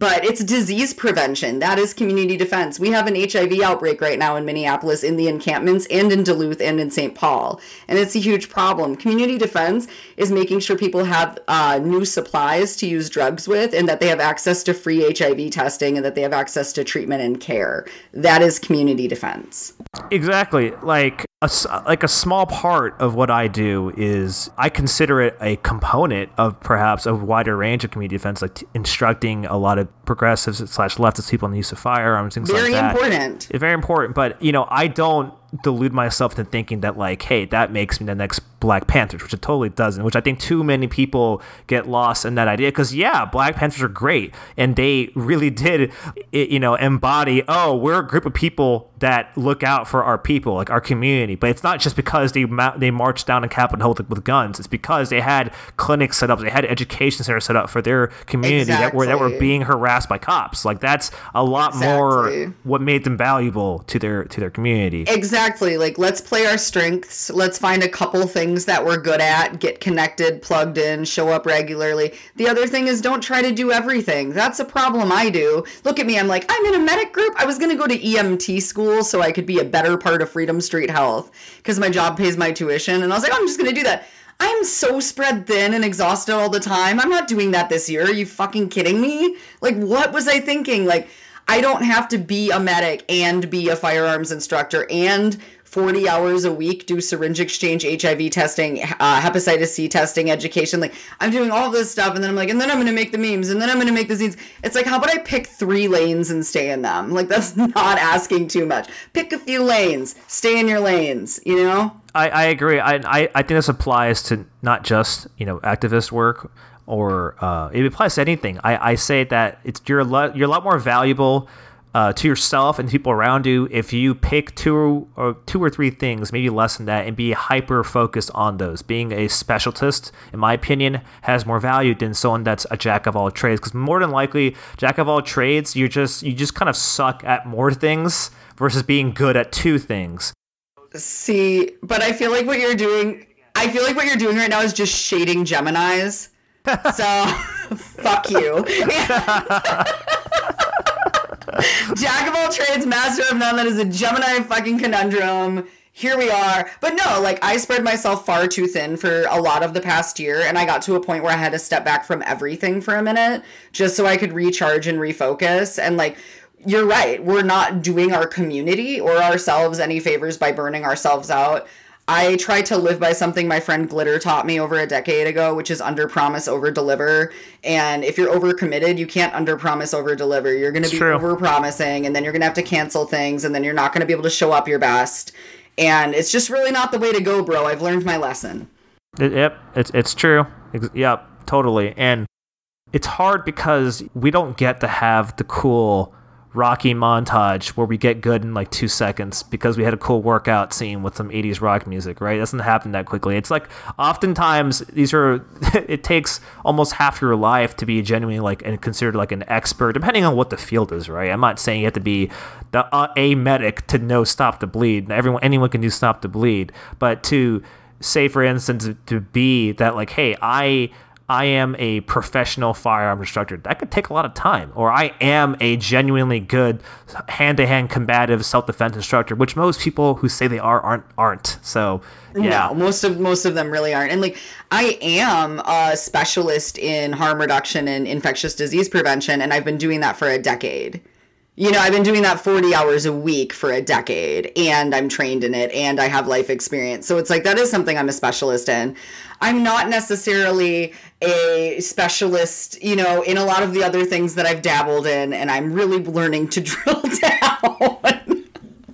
but it's disease prevention. That is community defense. We have an HIV outbreak right now in Minneapolis, in the encampments, and in Duluth, and in St. Paul. And it's a huge problem. Community defense is making sure people have uh, new supplies to use drugs with, and that they have access to free HIV testing, and that they have access to treatment and care. That is community defense. Exactly. Like a, like a small part of what I do is I consider it a component of perhaps a wider range of community defense, like t- instructing a lot of progressives slash leftist people in the use of firearms, things Very like that. important. It's very important, but you know, I don't delude myself into thinking that like, hey, that makes me the next Black Panthers, which it totally doesn't. Which I think too many people get lost in that idea because yeah, Black Panthers are great and they really did, you know, embody. Oh, we're a group of people that look out for our people, like our community. But it's not just because they ma- they marched down in Capitol Hill with, with guns. It's because they had clinics set up, they had education centers set up for their community that were that were being harassed by cops. Like that's a lot more what made them valuable to their to their community. Exactly. Like, let's play our strengths. Let's find a couple things that we're good at, get connected, plugged in, show up regularly. The other thing is don't try to do everything. That's a problem I do. Look at me. I'm like, I'm in a medic group. I was going to go to EMT school so I could be a better part of Freedom Street Health because my job pays my tuition. And I was like, I'm just going to do that. I'm so spread thin and exhausted all the time. I'm not doing that this year. Are you fucking kidding me? Like, what was I thinking? Like, I don't have to be a medic and be a firearms instructor and 40 hours a week do syringe exchange, HIV testing, uh, hepatitis C testing, education. Like, I'm doing all this stuff, and then I'm like, and then I'm to make the memes, and then I'm to make the scenes. It's like, how about I pick three lanes and stay in them? Like, that's not asking too much. Pick a few lanes, stay in your lanes, you know? I, I agree. I, I I think this applies to not just you know activist work or uh, it applies to anything. I, I say that it's you're a lot you're a lot more valuable uh, to yourself and people around you if you pick two or two or three things, maybe less than that, and be hyper focused on those. Being a specialist, in my opinion, has more value than someone that's a jack of all trades. Because more than likely, jack of all trades, you're just you just kind of suck at more things versus being good at two things. See, but I feel like what you're doing, I feel like what you're doing right now is just shading Geminis. So, fuck you. Jack of all trades, master of none. That is a Gemini fucking conundrum. Here we are. But no, like I spread myself far too thin for a lot of the past year, and I got to a point where I had to step back from everything for a minute just so I could recharge and refocus. And like, you're right. We're not doing our community or ourselves any favors by burning ourselves out. I try to live by something my friend Glitter taught me over a decade ago, which is under promise, over deliver. And if you're over committed, you can't under promise, over deliver. You're going to be true. over promising, and then you're going to have to cancel things, and then you're not going to be able to show up your best. And it's just really not the way to go, bro. I've learned my lesson. It, yep, it's it's true. Ex- Yep, totally. And it's hard because we don't get to have the cool Rocky montage where we get good in like two seconds because we had a cool workout scene with some 80s rock music, right? It doesn't happen that quickly. It's like oftentimes these are, it takes almost half your life to be genuinely like and considered like an expert, depending on what the field is, right? I'm not saying you have to be the uh, a medic to know stop the bleed. Everyone, anyone can do stop the bleed, but to say for instance to be that like hey i i am a professional firearm instructor that could take a lot of time or i am a genuinely good hand-to-hand combative self-defense instructor which most people who say they are aren't aren't so yeah No, most of most of them really aren't. And like I am a specialist in harm reduction and infectious disease prevention and I've been doing that for a decade. You know, I've been doing that 40 hours a week for a decade and I'm trained in it and I have life experience. So it's like that is something I'm a specialist in. I'm not necessarily a specialist, you know, in a lot of the other things that I've dabbled in and I'm really learning to drill down.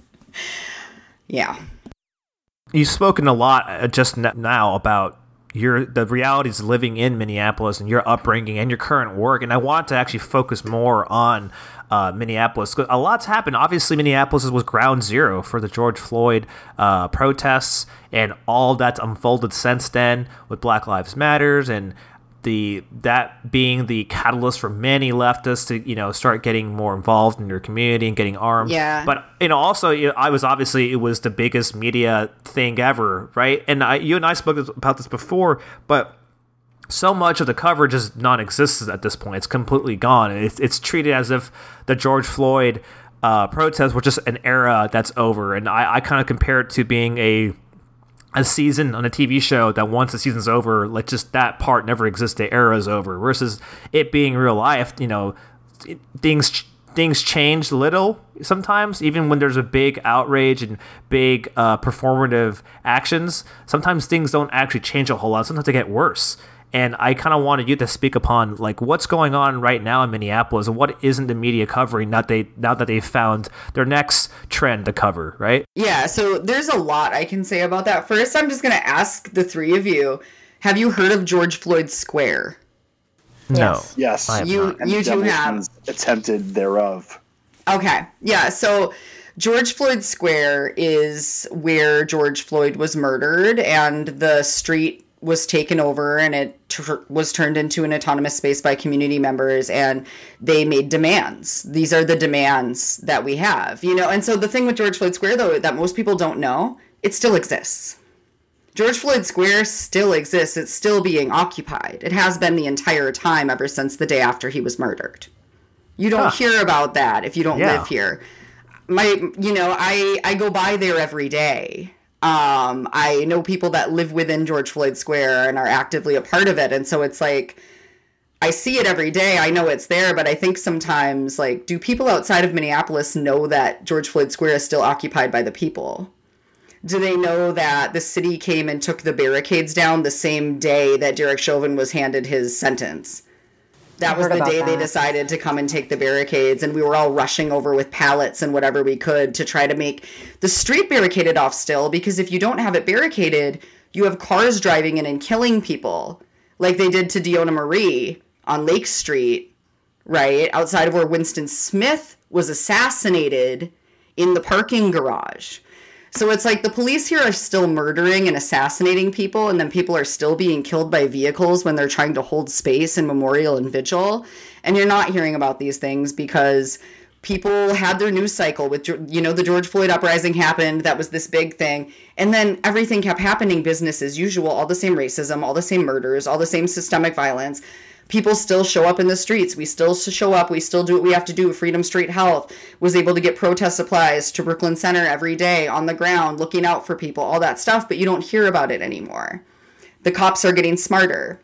yeah. You've spoken a lot uh, just now about your the realities living in Minneapolis and your upbringing and your current work, and I want to actually focus more on uh, Minneapolis. A lot's happened. Obviously, Minneapolis was ground zero for the George Floyd uh, protests, and all that's unfolded since then with Black Lives Matters and the that being the catalyst for many leftists to you know start getting more involved in their community and getting armed. Yeah. But you know, also you know, I was obviously it was the biggest media thing ever, right? And I, you and I spoke about this before, but so much of the coverage is non-existent at this point. It's completely gone. It's, it's treated as if the George Floyd uh, protests were just an era that's over. And I, I kind of compare it to being a a season on a TV show that once the season's over, like just that part never exists. The era is over. Versus it being real life, you know, things things change little sometimes. Even when there's a big outrage and big uh, performative actions, sometimes things don't actually change a whole lot. Sometimes they get worse. And I kind of wanted you to speak upon like what's going on right now in Minneapolis and what isn't the media covering now they now that they've found their next trend to cover, right? Yeah, so there's a lot I can say about that. First, I'm just going to ask the three of you have you heard of George Floyd Square? No. Yes. Yes. You you two have. attempted thereof. Okay. Yeah. So George Floyd Square is where George Floyd was murdered, and the street was taken over and it tur was turned into an autonomous space by community members and they made demands these are the demands that we have you know and so the thing with george floyd square though that most people don't know it still exists George Floyd Square still exists. It's still being occupied. It has been the entire time ever since the day after he was murdered. You don't Huh. hear about that if you don't Yeah. live here. My, you know, I I go by there every day. Um, I know people that live within George Floyd Square and are actively a part of it, and so it's like I see it every day. I know it's there, but I think sometimes like, do people outside of Minneapolis know that George Floyd Square is still occupied by the people? do they know that the city came and took the barricades down the same day that Derek Chauvin was handed his sentence? That was the day they decided to come and take the barricades, and we were all rushing over with pallets and whatever we could to try to make the street barricaded off still. Because if you don't have it barricaded, you have cars driving in and killing people, like they did to Deona Marie on Lake Street, right outside of where Winston Smith was assassinated in the parking garage. So it's like the police here are still murdering and assassinating people, and then people are still being killed by vehicles when they're trying to hold space in memorial and vigil. And you're not hearing about these things because people had their news cycle with, you know, the George Floyd uprising happened. That was this big thing. And then everything kept happening business as usual, all the same racism, all the same murders, all the same systemic violence people still show up in the streets. We still show up. We still do what we have to do. Freedom Street Health was able to get protest supplies to Brooklyn Center every day on the ground, looking out for people, all that stuff, but you don't hear about it anymore. The cops are getting smarter.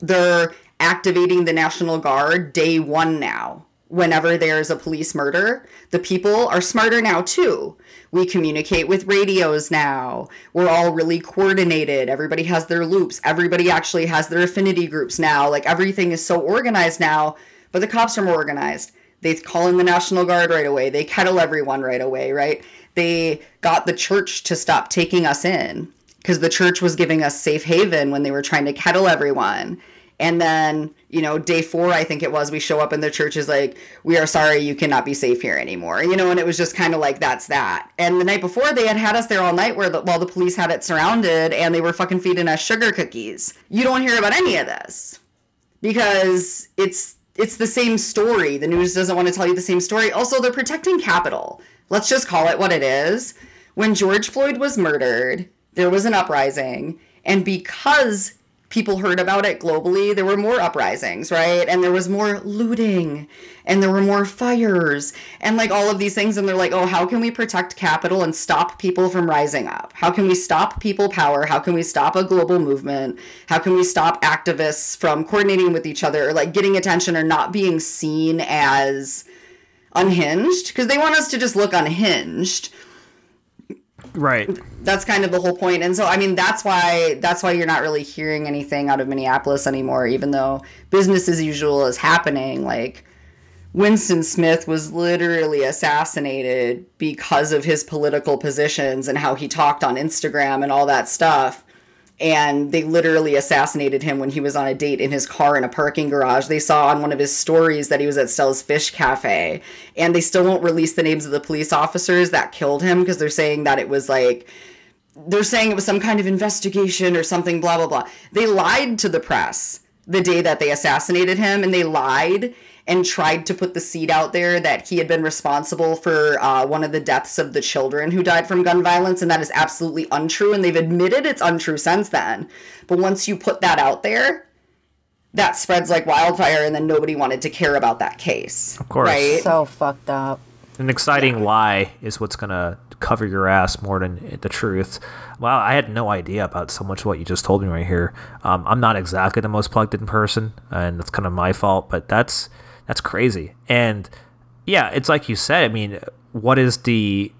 They're activating the National Guard day one now. Whenever there's a police murder, the people are smarter now too. We communicate with radios now. We're all really coordinated. Everybody has their loops. Everybody actually has their affinity groups now. Like everything is so organized now, but the cops are more organized. They call in the National Guard right away. They kettle everyone right away, right? They got the church to stop taking us in because the church was giving us safe haven when they were trying to kettle everyone. And then, you know, day four, I think it was, we show up and the church is like, we are sorry, you cannot be safe here anymore. You know, and it was just kind of like, that's that. And the night before, they had had us there all night where the, while the police had it surrounded and they were fucking feeding us sugar cookies. You don't hear about any of this because it's it's the same story. The news doesn't want to tell you the same story. Also, they're protecting capital. Let's just call it what it is. When George Floyd was murdered, there was an uprising, and because people heard about it globally, there were more uprisings, right? And there was more looting, and there were more fires, and like all of these things. And they're like, oh, how can we protect capital and stop people from rising up? How can we stop people power? How can we stop a global movement? How can we stop activists from coordinating with each other or like getting attention or not being seen as unhinged because they want us to just look unhinged Right. that's kind of the whole point. And so i mean that's why that's why you're not really hearing anything out of minneapolis anymore even though business as usual is happening. Like winston smith was literally assassinated because of his political positions and how he talked on instagram and all that stuff and they literally assassinated him when he was on a date in his car in a parking garage. They saw on one of his stories that he was at Stella's Fish Cafe, and they still won't release the names of the police officers that killed him because they're saying that it was like they're saying it was some kind of investigation or something, blah blah blah. They lied to the press the day that they assassinated him, and they lied and tried to put the seed out there that he had been responsible for uh, one of the deaths of the children who died from gun violence, and that is absolutely untrue. And they've admitted it's untrue since then. But once you put that out there, that spreads like wildfire, and then nobody wanted to care about that case. Of course. right? So fucked up. An exciting lie is what's gonna cover your ass more than the truth. Wow, I had no idea about so much of what you just told me right here. Um, I'm not exactly the most plugged in person, and that's kind of my fault. But that's that's crazy. And yeah, it's like you said. I mean, what is the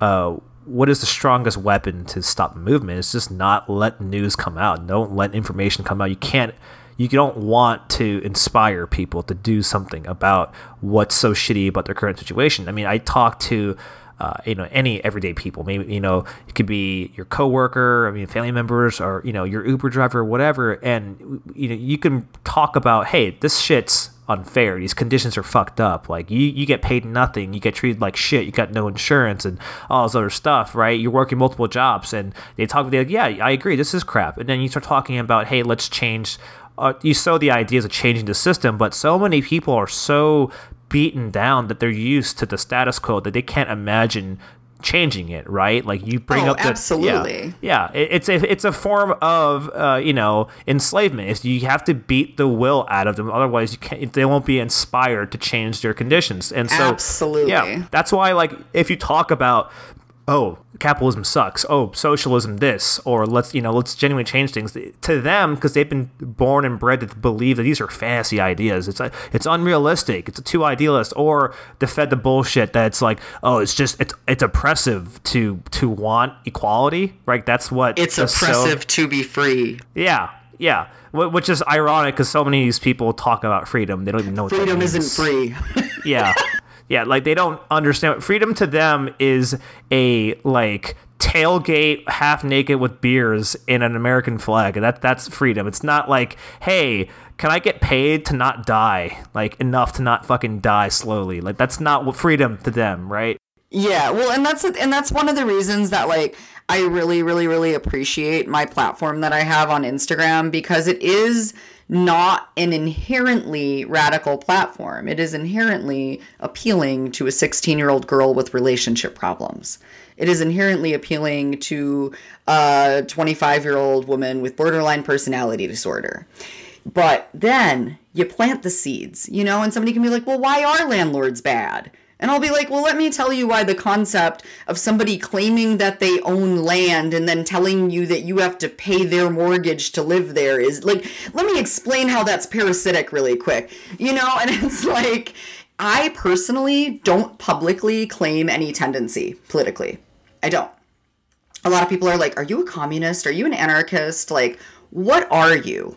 uh, what is the strongest weapon to stop movement? It's just not let news come out. Don't let information come out. You can't. You don't want to inspire people to do something about what's so shitty about their current situation. I mean, I talk to uh, you know any everyday people. Maybe you know it could be your coworker, I mean family members, or you know your Uber driver, or whatever. And you know you can talk about, hey, this shit's unfair. These conditions are fucked up. Like you, you get paid nothing. You get treated like shit. You got no insurance and all this other stuff, right? You're working multiple jobs, and they talk. They're like, yeah, I agree. This is crap. And then you start talking about, hey, let's change. Uh, you sow the ideas of changing the system, but so many people are so beaten down that they're used to the status quo that they can't imagine changing it right like you bring Oh, up the absolutely. yeah, yeah it, it's a it's a form of uh, you know enslavement is you have to beat the will out of them otherwise you can't they won't be inspired to change their conditions and so Absolutely. yeah that's why like if you talk about oh capitalism sucks. Oh socialism this or let's you know let's genuinely change things. To them because they've been born and bred to believe that these are fantasy ideas. It's uh, it's unrealistic. It's too idealist. Or to fed the bullshit that it's like oh it's just it's it's oppressive to to want equality right? That's what It's is so- oppressive to be free. yeah yeah. Which is ironic because so many of these people talk about freedom. They don't even know what Freedom isn't free. yeah yeah like they don't understand. Freedom to them is a like tailgate half naked with beers in an american flag. That that's freedom. It's not like hey can i get paid to not die? Like enough to not fucking die slowly. Like that's not what freedom to them right? Yeah, well, and that's and that's one of the reasons that like I really, really, really appreciate my platform that I have on Instagram because it is not an inherently radical platform. It is inherently appealing to a 16 year old girl with relationship problems. It is inherently appealing to a 25 year old woman with borderline personality disorder. But then you plant the seeds, you know, and somebody can be like, well, why are landlords bad? And I'll be like, well, let me tell you why the concept of somebody claiming that they own land and then telling you that you have to pay their mortgage to live there is like, let me explain how that's parasitic really quick. You know, and it's like, I personally don't publicly claim any tendency politically. I don't a lot of people are like, Are you a communist? Are you an anarchist? Like, what are you?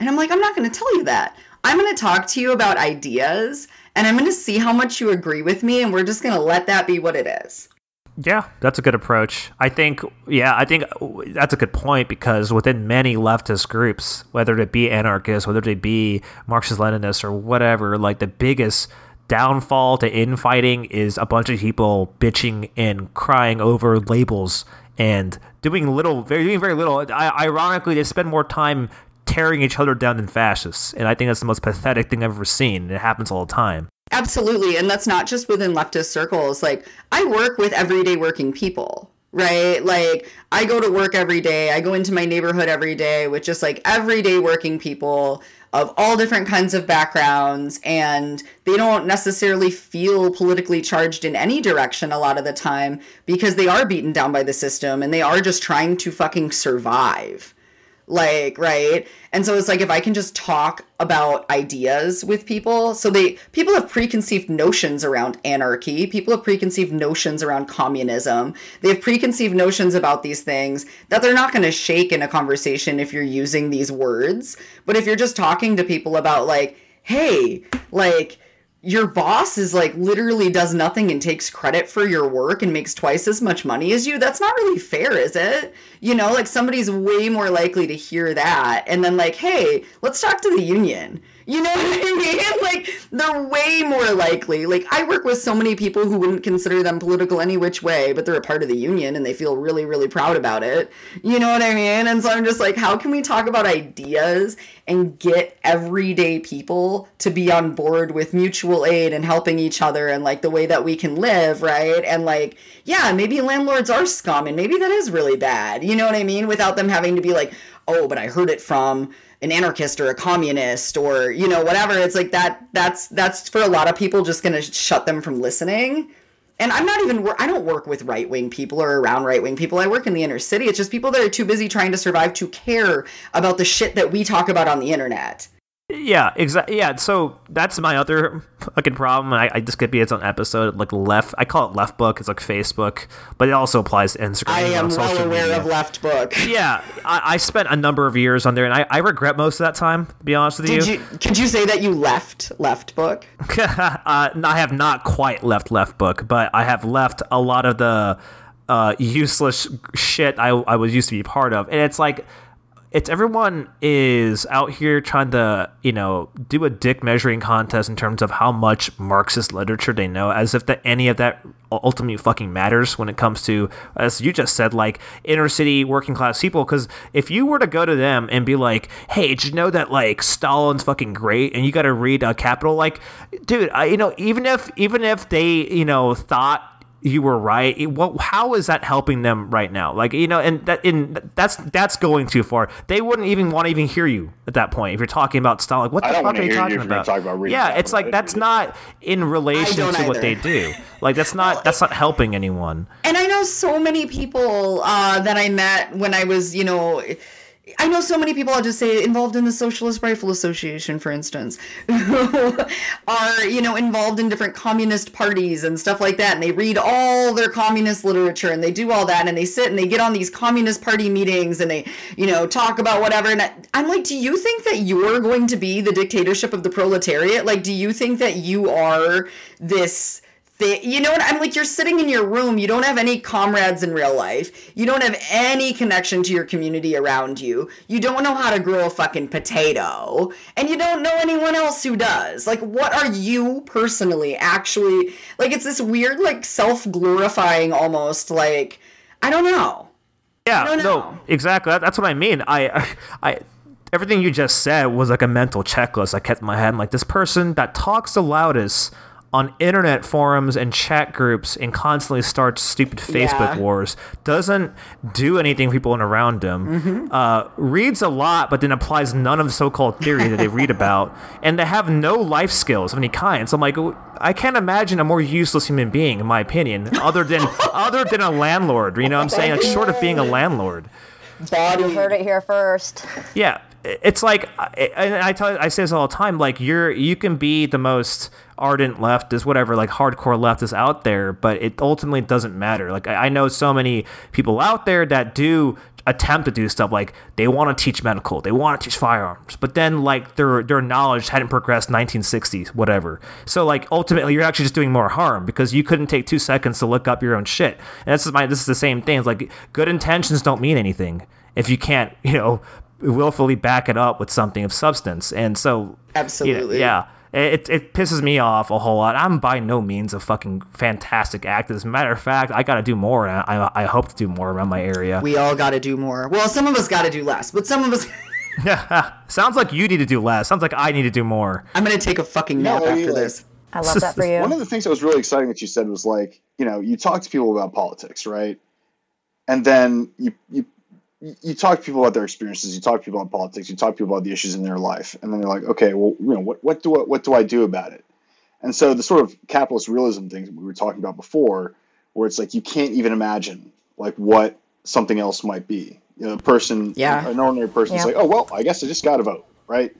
And I'm like, I'm not going to tell you that. I'm going to talk to you about ideas and I'm going to see how much you agree with me. And we're just going to let that be what it is. Yeah, that's a good approach. I think, yeah, I think that's a good point because within many leftist groups, whether it be anarchists, whether they be Marxist Leninists or whatever, like the biggest downfall to infighting is a bunch of people bitching and crying over labels and doing little, very, doing very little. I, ironically, they spend more time tearing each other down than fascists, and I think that's the most pathetic thing I've ever seen. And it happens all the time. Absolutely. And that's not just within leftist circles. Like, I work with everyday working people, right? Like, I go to work every day. I go into my neighborhood every day with just like everyday working people of all different kinds of backgrounds. And they don't necessarily feel politically charged in any direction a lot of the time because they are beaten down by the system and they are just trying to fucking survive like right? And so it's like if i can just talk about ideas with people so they people have preconceived notions around anarchy people have preconceived notions around communism they have preconceived notions about these things that they're not going to shake in a conversation if you're using these words. But if you're just talking to people about like hey like your boss is like literally does nothing and takes credit for your work and makes twice as much money as you that's not really fair is it? You know like somebody's way more likely to hear that and then like hey let's talk to the union you know what I mean? Like they're way more likely. Like I work with so many people who wouldn't consider them political any which way, but they're a part of the union and they feel really, really proud about it. You know what I mean? And so I'm just like, how can we talk about ideas and get everyday people to be on board with mutual aid and helping each other and like the way that we can live, right? And like, yeah, maybe landlords are scum and maybe that is really bad. You know what I mean? Without them having to be like, oh, but I heard it from an anarchist or a communist or you know whatever. It's like that that's that's for a lot of people just going to shut them from listening. And i'm not even i don't work with right-wing people or around right-wing people. I work in the inner city. It's just people that are too busy trying to survive to care about the shit that we talk about on the internet Yeah, exactly. Yeah, so that's my other fucking problem. I, I just could be its own episode. Like left, I call it left book. It's like Facebook, but it also applies to Instagram. i am well aware media. of left book Yeah, I, I spent a number of years on there, and I, I regret most of that time. To be honest with did you could you say that you left left book uh, I have not quite left left book, but I have left a lot of the uh, useless shit I, I was used to be part of, and it's like it's everyone is out here trying to you know do a dick measuring contest in terms of how much Marxist literature they know, as if that any of that ultimately fucking matters when it comes to as you just said like inner city working class people. Because if you were to go to them and be like hey did you know that like stalin's fucking great and you got to read uh, capital? Like dude I, you know even if even if they you know thought you were right. It- What? How is that helping them right now? Like you know, and that in that's that's going too far. They wouldn't even want to even hear you at that point if you're talking about style. Like, what the fuck are you talking you're about? talk about yeah, it's like that's it. not in relation don't to what they do. Like that's not that's not helping anyone. And I know so many people uh, that I met when I was, you know, I know so many people, I'll just say, involved in the Socialist Rifle Association, for instance, who are, you know, involved in different communist parties and stuff like that. And they read all their communist literature and they do all that. And they sit and they get on these communist party meetings and they, you know, talk about whatever. And I'm like, do you think that you're going to be the dictatorship of the proletariat? Like, do you think that you are this they, you know what? I'm like you're sitting in your room. You don't have any comrades in real life. You don't have any connection to your community around you. You don't know how to grow a fucking potato. And you don't know anyone else who does. Like what are you personally actually like it's this weird like self-glorifying almost like I don't know. Yeah, don't no, exactly. That, that's what I mean. I, I, everything you just said was like a mental checklist I kept in my head. I'm like this person that talks the loudest on internet forums and chat groups and constantly starts stupid Facebook Yeah. wars doesn't do anything for people and around him. Mm-hmm. Uh, reads a lot, but then applies none of the so-called theory that they read about, and they have no life skills of any kind. So I'm like, I can't imagine a more useless human being, in my opinion, other than other than a landlord. You know what I'm saying? Like short of being a landlord. body Heard it here first. Yeah, it's like, and I tell, I say this all the time. Like you're, you can be the most ardent leftist, whatever, like hardcore leftist out there, but it ultimately doesn't matter. Like I I know so many people out there that do attempt to do stuff like they want to teach medical, they want to teach firearms, but then like their their knowledge hadn't progressed 1960s, whatever. So like ultimately, you're actually just doing more harm because you couldn't take two seconds to look up your own shit. And this is my this is the same thing. It's like good intentions don't mean anything if you can't, you know, willfully back it up with something of substance. And so, you know, Absolutely. yeah. It, it pisses me off a whole lot. I'm by no means a fucking fantastic actor. As a matter of fact, I got to do more. And I, I hope to do more around my area. we all got to do more well some of us got to do less but some of us Yeah, Sounds like you need to do less. Sounds like I need to do more. I'm gonna take a fucking nap No, after like- this I love that for you. One of the things that was really exciting that you said was like, you know, you talk to people about politics, right? And then you you you talk to people about their experiences, you talk to people about politics, you talk to people about the issues in their life, and then they're like, okay, well, you know, what what do I, what do I do about it? And so the sort of capitalist realism things we were talking about before, where it's like you can't even imagine like what something else might be. You know, a person, Yeah. an ordinary person, is like, oh well, I guess I just got to vote, right?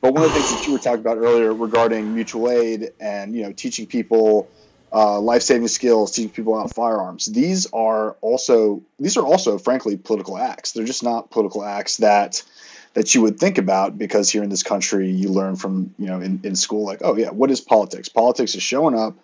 But one of the things that you were talking about earlier regarding mutual aid and you know teaching people uh, life saving skills, teaching people about firearms, these are also these are also frankly political acts. They're just not political acts that that you would think about because here in this country you learn from you know in, in school like oh yeah what is politics? Politics is showing up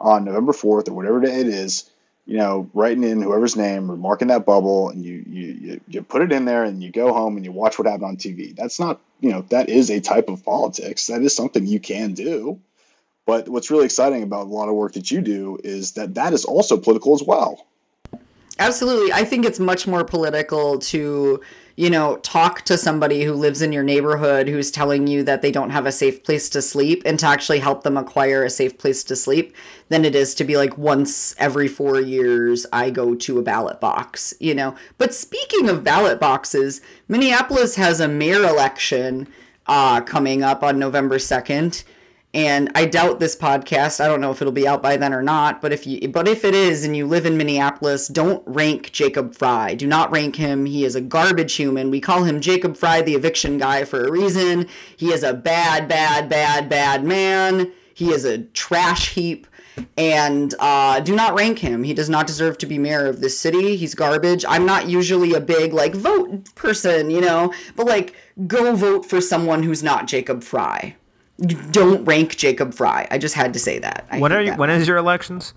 on november 4th or whatever day it is you know writing in whoever's name or marking that bubble and you, you you put it in there and you go home and you watch what happened on tv that's not you know that is a type of politics. That is something you can do but what's really exciting about a lot of work that you do is that that is also political as well Absolutely. I think it's much more political to, you know, talk to somebody who lives in your neighborhood who's telling you that they don't have a safe place to sleep and to actually help them acquire a safe place to sleep than it is to be like once every four years I go to a ballot box, you know. But speaking of ballot boxes, Minneapolis has a mayor election uh, coming up on November 2nd and I doubt this podcast. I don't know if it'll be out by then or not. But if you, but if it is, and you live in Minneapolis, don't rank Jacob Fry. Do not rank him. He is a garbage human. We call him Jacob Fry, the eviction guy, for a reason. He is a bad, bad, bad, bad man. He is a trash heap. And uh, do not rank him. He does not deserve to be mayor of this city. He's garbage. I'm not usually a big like vote person, you know, but like go vote for someone who's not Jacob Fry don't rank Jacob Fry. I just had to say that. I When are you? When is your elections?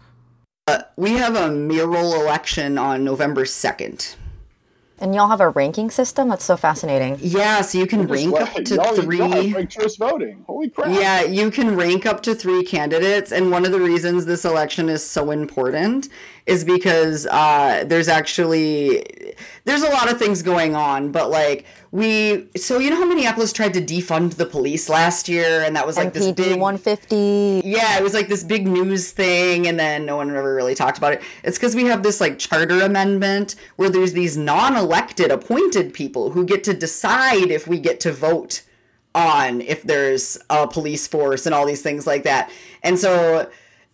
we have a mayoral election on November second. And y'all have a ranking system? That's so fascinating. Yeah, so you can rank up Y'all- to y'all have three. ranked choice voting holy crap Yeah, you can rank up to three candidates, and one of the reasons this election is so important is because uh, there's actually there's a lot of things going on, but like we so you know how Minneapolis tried to defund the police last year, and that was like this big 150. yeah, it was like this big news thing, and then no one ever really talked about it. It's because we have this like charter amendment where there's these non elected appointed people who get to decide if we get to vote on if there's a police force and all these things like that. And so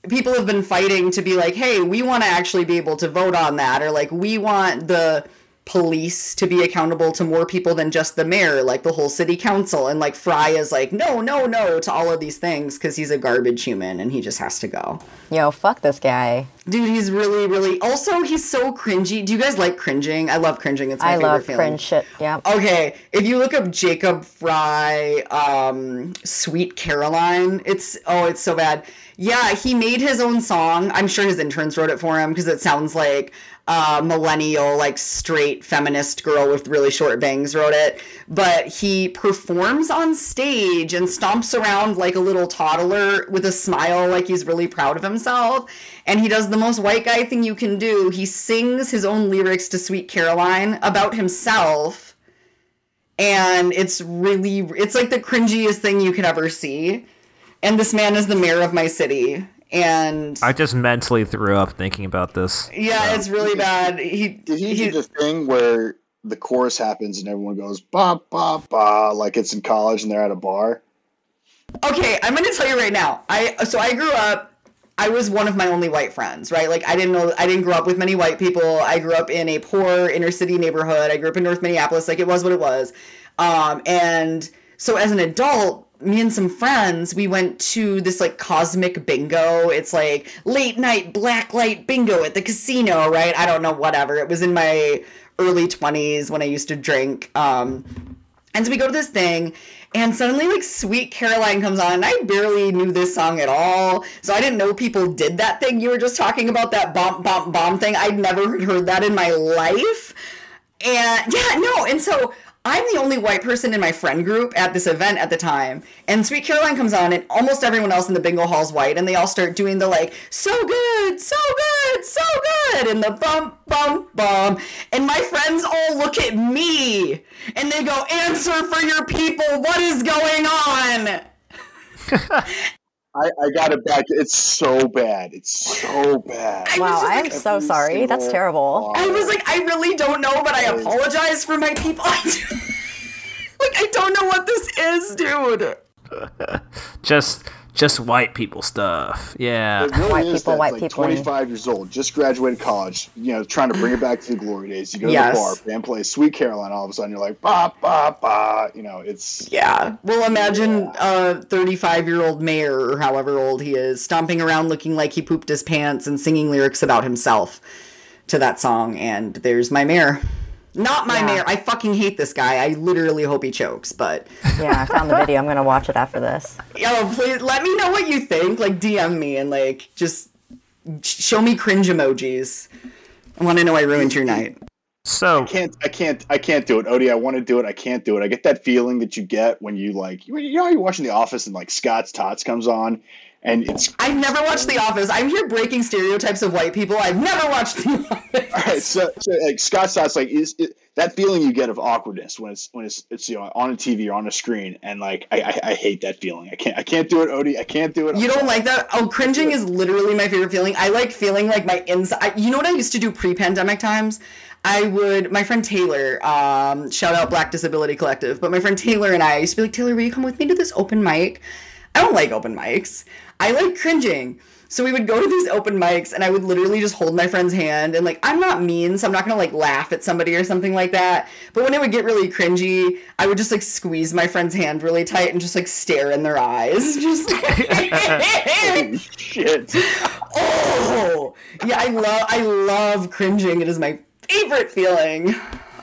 people have been fighting to be like, hey, we want to actually be able to vote on that, or like, we want the police to be accountable to more people than just the mayor, like the whole city council. And like Fry is like, no, no, no to all of these things because he's a garbage human and he just has to go. Yo, fuck this guy. Dude, he's really, really. Also, he's so cringy. Do you guys like cringing? I love cringing. It's my I favorite love feeling. cringe shit. Yeah. Okay, if you look up Jacob Fry, um, Sweet Caroline, it's oh, it's so bad. Yeah, he made his own song. I'm sure his interns wrote it for him because it sounds like a millennial, like straight feminist girl with really short bangs wrote it. But he performs on stage and stomps around like a little toddler with a smile, like he's really proud of himself. And he does the most white guy thing you can do. He sings his own lyrics to Sweet Caroline about himself and it's really it's like the cringiest thing you could ever see and this man is the mayor of my city and I just mentally threw up thinking about this. yeah it's really bad. He, Did he, he do the thing where the chorus happens and everyone goes ba ba ba like it's in college and they're at a bar? okay i'm gonna tell you right now. I so i grew up i was one of my only white friends right? Like i didn't know i didn't grow up with many white people. I grew up in a poor inner city neighborhood. I grew up in north minneapolis like it was what it was. Um, and so as an adult me and some friends we went to this like cosmic bingo it's like late night black light bingo at the casino right i don't know whatever it was in my early 20s when i used to drink um, and so we go to this thing, and suddenly, like, Sweet Caroline comes on, and I barely knew this song at all. So I didn't know people did that thing you were just talking about, that bomb, bomb, bomb thing. I'd never heard that in my life. And yeah, no. And so I'm the only white person in my friend group at this event at the time. And Sweet Caroline comes on, and almost everyone else in the bingo hall's white, and they all start doing the like, so good, so good, so good, and the bump, bump, bump. And my friends all look at me and they go, answer for your people, what is going on? I, I got it back. It's so bad. It's so bad. I Wow, I'm like- so sorry. That's single terrible. I was like, I really don't know, but I apologize for my people. like, I don't know what this is, dude. Just just white people stuff. Yeah. It really White is people, that, white like, people. 25 years old, just graduated college, you know, trying to bring it back to the glory days. You go Yes. to the bar, band plays Sweet Caroline, all of a sudden you're like, ba, ba, ba. You know, it's. Yeah. Well, imagine a 35 year old mayor, or however old he is, stomping around looking like he pooped his pants and singing lyrics about himself to that song. And there's my mayor. Not my Yeah. mayor. I fucking hate this guy. I literally hope he chokes. But Yeah, I found the video. I'm gonna watch it after this. yo, please let me know what you think. Like DM me and like just show me cringe emojis. I want to know I ruined your night. So I can't I can't I can't do it, Odie. I want to do it. I can't do it. I get that feeling that you get when you like you you know you're watching The Office and like Scott's Tots comes on, and it's I've never watched The Office. I'm here breaking stereotypes of white people. I've never watched The Office. all right. So, so like Scott's Tots, like is it, that feeling you get of awkwardness when it's when it's it's you know on a TV or on a screen, and like I, I I hate that feeling. I can't I can't do it, Odie. I can't do it. You don't like that? Oh, cringing is literally my favorite feeling. I like feeling like my inside. You know what I used to do pre-pandemic times? I would. My friend Taylor, um, shout out Black Disability Collective, but my friend Taylor and I used to be like, Taylor, will you come with me to this open mic? I don't like open mics. I like cringing. So we would go to these open mics, and I would literally just hold my friend's hand, and like I'm not mean, so I'm not gonna like laugh at somebody or something like that. But when it would get really cringy, I would just like squeeze my friend's hand really tight and just like stare in their eyes, just. Holy shit. Oh, yeah, I love I love cringing. It is my favorite feeling.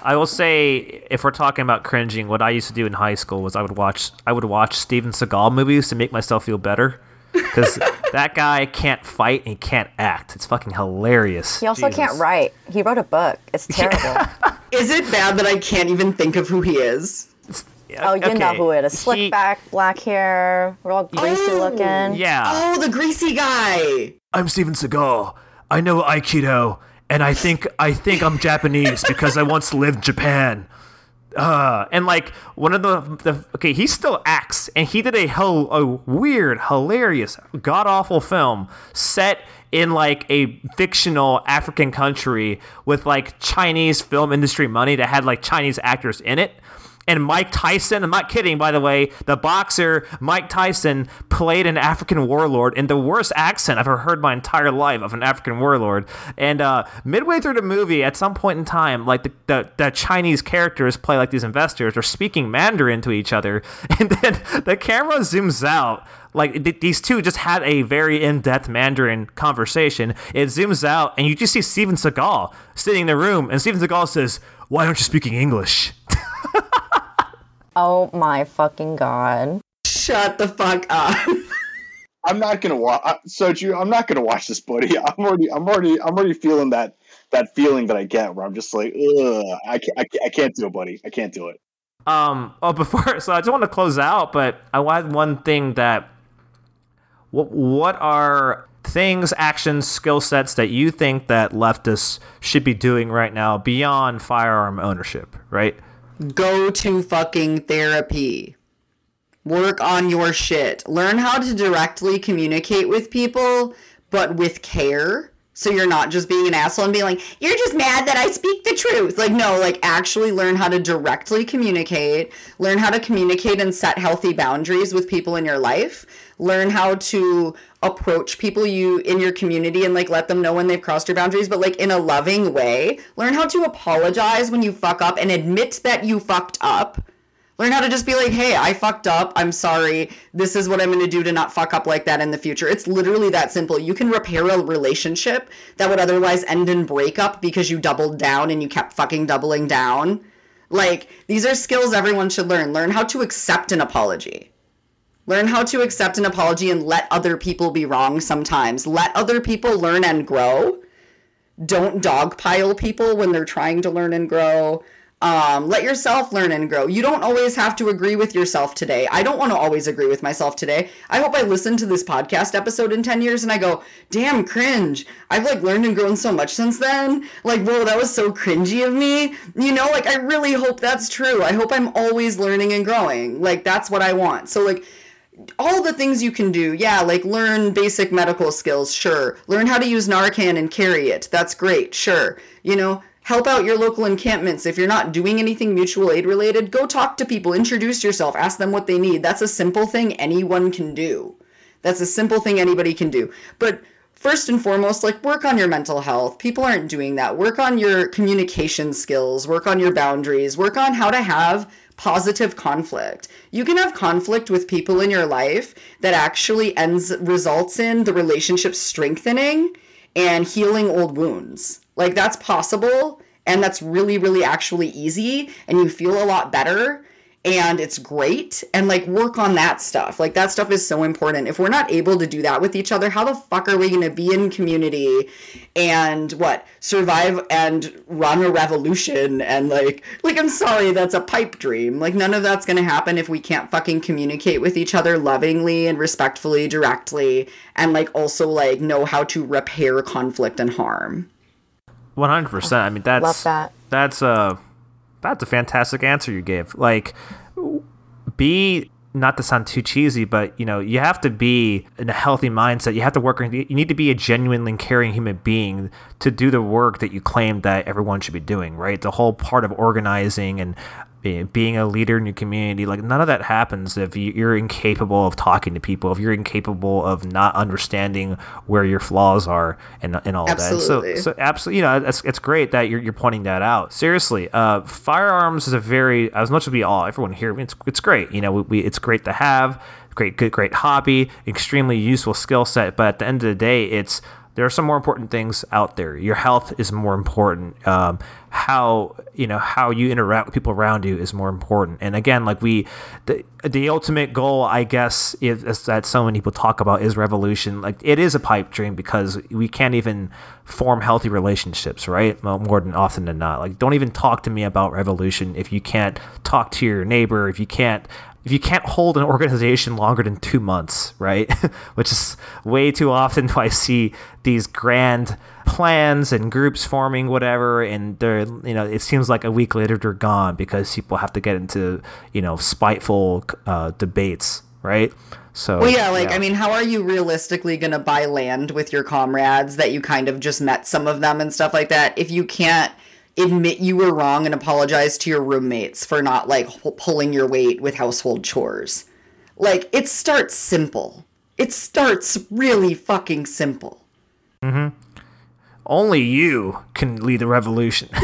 I will say, if we're talking about cringing, what I used to do in high school was I would watch I would watch Steven Seagal movies to make myself feel better. Because that guy can't fight and he can't act. It's fucking hilarious. He also Jesus. can't write. He wrote a book. It's terrible. Is it bad that I can't even think of who he is? Oh, you know who it is. Slick he- back, black hair, real greasy Oh. looking. Yeah. Oh, the greasy guy. I'm Steven Seagal. I know Aikido, and I think I think I'm Japanese because I once lived in Japan. Uh, and like one of the, the okay, he still acts, and he did a hell a weird, hilarious, god awful film set in like a fictional African country with like Chinese film industry money that had like Chinese actors in it. And Mike Tyson, I'm not kidding, by the way, the boxer Mike Tyson played an African warlord in the worst accent I've ever heard my entire life of an African warlord. And uh, midway through the movie, at some point in time, like the, the, the Chinese characters play like these investors are speaking Mandarin to each other. And then the camera zooms out. Like th- these two just had a very in-depth Mandarin conversation. It zooms out, and you just see Steven Seagal sitting in the room, and Steven Seagal says, "Why aren't you speaking English?" Oh my fucking god. Shut the fuck up. I'm not gonna watch. Soju, I'm not gonna watch this, buddy. I'm already, I'm already, I'm already feeling that that feeling that I get where I'm just like, ugh, I can't, I can't, I can't do it, buddy. I can't do it. Um. Oh, before so I just want to close out, but I want one thing that. What What are things, actions, skill sets that you think that leftists should be doing right now beyond firearm ownership? Right. Go to fucking therapy. Work on your shit. Learn how to directly communicate with people, but with care. So you're not just being an asshole and being like, you're just mad that I speak the truth. Like, no, like actually learn how to directly communicate, learn how to communicate and set healthy boundaries with people in your life, learn how to approach people you in your community and like let them know when they've crossed your boundaries, but like in a loving way. Learn how to apologize when you fuck up and admit that you fucked up. Learn how to just be like, hey, I fucked up. I'm sorry. This is what I'm going to do to not fuck up like that in the future. It's literally that simple. You can repair a relationship that would otherwise end in breakup because you doubled down and you kept fucking doubling down. Like, these are skills everyone should learn. Learn how to accept an apology. Learn how to accept an apology and let other people be wrong sometimes. Let other people learn and grow. Don't dogpile people when they're trying to learn and grow. Um, let yourself learn and grow. You don't always have to agree with yourself today. I don't want to always agree with myself today. I hope I listen to this podcast episode in 10 years and I go, damn, cringe. I've like learned and grown so much since then. Like, whoa, that was so cringy of me. You know, like, I really hope that's true. I hope I'm always learning and growing. Like, that's what I want. So, like, all the things you can do. Yeah, like learn basic medical skills, sure. Learn how to use Narcan and carry it. That's great, sure. You know, help out your local encampments. If you're not doing anything mutual aid related, go talk to people, introduce yourself, ask them what they need. That's a simple thing anyone can do. That's a simple thing anybody can do. But first and foremost, like work on your mental health. People aren't doing that. Work on your communication skills, work on your boundaries, work on how to have positive conflict. You can have conflict with people in your life that actually ends results in the relationship strengthening and healing old wounds. Like that's possible and that's really really actually easy and you feel a lot better and it's great and like work on that stuff like that stuff is so important if we're not able to do that with each other how the fuck are we going to be in community and what survive and run a revolution and like like i'm sorry that's a pipe dream like none of that's going to happen if we can't fucking communicate with each other lovingly and respectfully directly and like also like know how to repair conflict and harm One hundred percent. I mean, that's Love that. that's a that's a fantastic answer you gave. Like, be not to sound too cheesy, but you know, you have to be in a healthy mindset. You have to work. You need to be a genuinely caring human being to do the work that you claim that everyone should be doing. Right? The whole part of organizing and be- being a leader in your community, like none of that happens if you- you're incapable of talking to people, if you're incapable of not understanding where your flaws are, and and all Absolutely. that. So, so absolutely, you know, it's, it's great that you're, you're pointing that out. Seriously, uh, firearms is a very, as much as we all, everyone here, it's, it's great. You know, we, we, it's great to have, great, good, great hobby, extremely useful skill set. But at the end of the day, it's, there are some more important things out there. Your health is more important. Um, how you know how you interact with people around you is more important. And again, like we, the the ultimate goal, I guess, is, is that so many people talk about is revolution. Like it is a pipe dream because we can't even form healthy relationships, right? More than often than not. Like don't even talk to me about revolution if you can't talk to your neighbor. If you can't if you can't hold an organization longer than two months, right? Which is way too often do I see these grand plans and groups forming, whatever, and they're you know it seems like a week later they're gone because people have to get into you know spiteful uh, debates, right? So Well, yeah, like, I mean, how are you realistically going to buy land with your comrades that you kind of just met some of them and stuff like that if you can't admit you were wrong and apologize to your roommates for not, like, pulling your weight with household chores? Like, it starts simple. It starts really fucking simple. Mhm. only you can lead the revolution.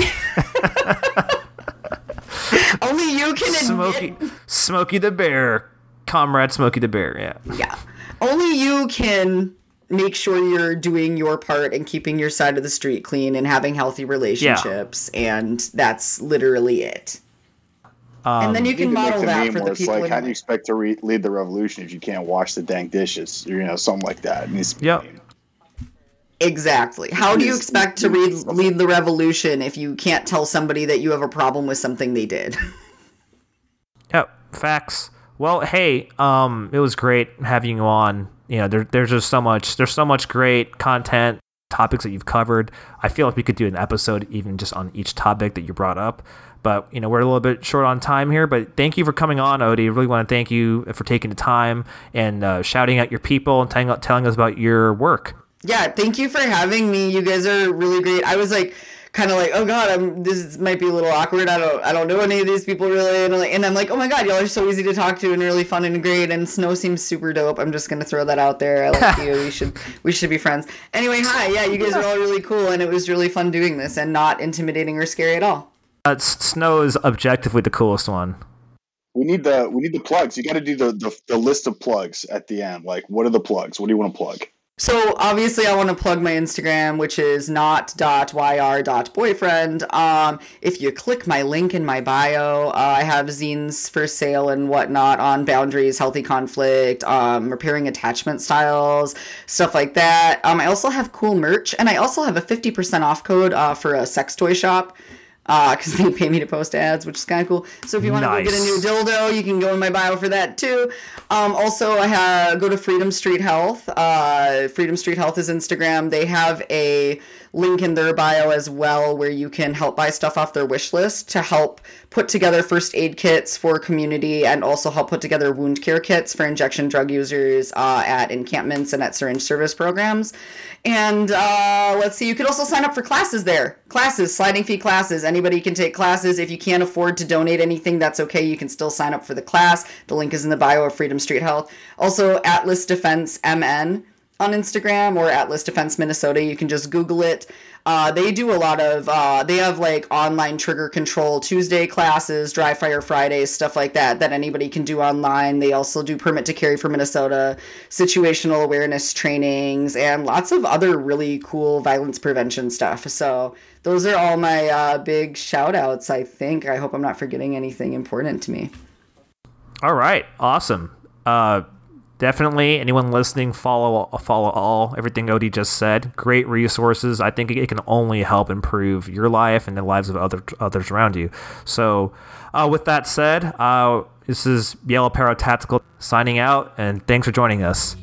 Only you can admit. Smokey, Smokey the Bear, comrade Smokey the Bear. Yeah. Yeah. Only you can make sure you're doing your part and keeping your side of the street clean and having healthy relationships. And that's literally it. and then you can You can make model that for the it's people like, how do you expect to re- lead the revolution if you can't wash the dang dishes? You know, something like that. It needs Yep. Exactly. How do you expect to read, lead the revolution if you can't tell somebody that you have a problem with something they did? Yep, facts. Well, hey, um, it was great having you on. You know, there, there's just so much. There's so much great content, topics that you've covered. I feel like we could do an episode even just on each topic that you brought up. But you know, we're a little bit short on time here. But thank you for coming on, Odie. Really want to thank you for taking the time and uh, shouting out your people and telling, telling us about your work. Yeah, thank you for having me. You guys are really great. I was like kind of like, "Oh god, I'm this might be a little awkward. I don't I don't know any of these people really." And, I'm like, and I'm like, "Oh my god, y'all are so easy to talk to and really fun and great." And Snow seems super dope. I'm just going to throw that out there. I like you. We should we should be friends. Anyway, hi. Yeah, you guys are all really cool and it was really fun doing this and not intimidating or scary at all. Uh, Snow is objectively the coolest one. We need the we need the plugs. You got to do the, the the list of plugs at the end. Like, what are the plugs? What do you want to plug? So obviously, I want to plug my Instagram, which is not.yr.boyfriend. Um, if you click my link in my bio, uh, I have zines for sale and whatnot on boundaries, healthy conflict, um, repairing attachment styles, stuff like that. Um, I also have cool merch, and I also have a fifty percent off code uh, for a sex toy shop. Because they pay me to post ads, which is kind of cool. So if you want to go get a new dildo, you can go in my bio for that too. Um, also, I have go to Freedom Street Health. Uh, Freedom Street Health is Instagram. They have a link in their bio as well where you can help buy stuff off their wish list to help put together first aid kits for community and also help put together wound care kits for injection drug users uh, at encampments and at syringe service programs. And uh, let's see, you could also sign up for classes there. Classes, sliding fee classes. Anybody can take classes. If you can't afford to donate anything, that's okay. You can still sign up for the class. The link is in the bio of Freedom Street Health. Also, Atlas Defense MN on Instagram or Atlas Defense Minnesota. You can just Google it. Uh, they do a lot of, uh, they have like online trigger control Tuesday classes, dry fire Fridays, stuff like that, that anybody can do online. They also do permit to carry for Minnesota, situational awareness trainings, and lots of other really cool violence prevention stuff. So those are all my uh, big shout outs, I think. I hope I'm not forgetting anything important to me. All right, awesome. Definitely, anyone listening, follow follow all everything Odie just said. Great resources. I think it can only help improve your life and the lives of other others around you. So, uh, with that said, uh, this is Yellow Para Tactical signing out, and thanks for joining us.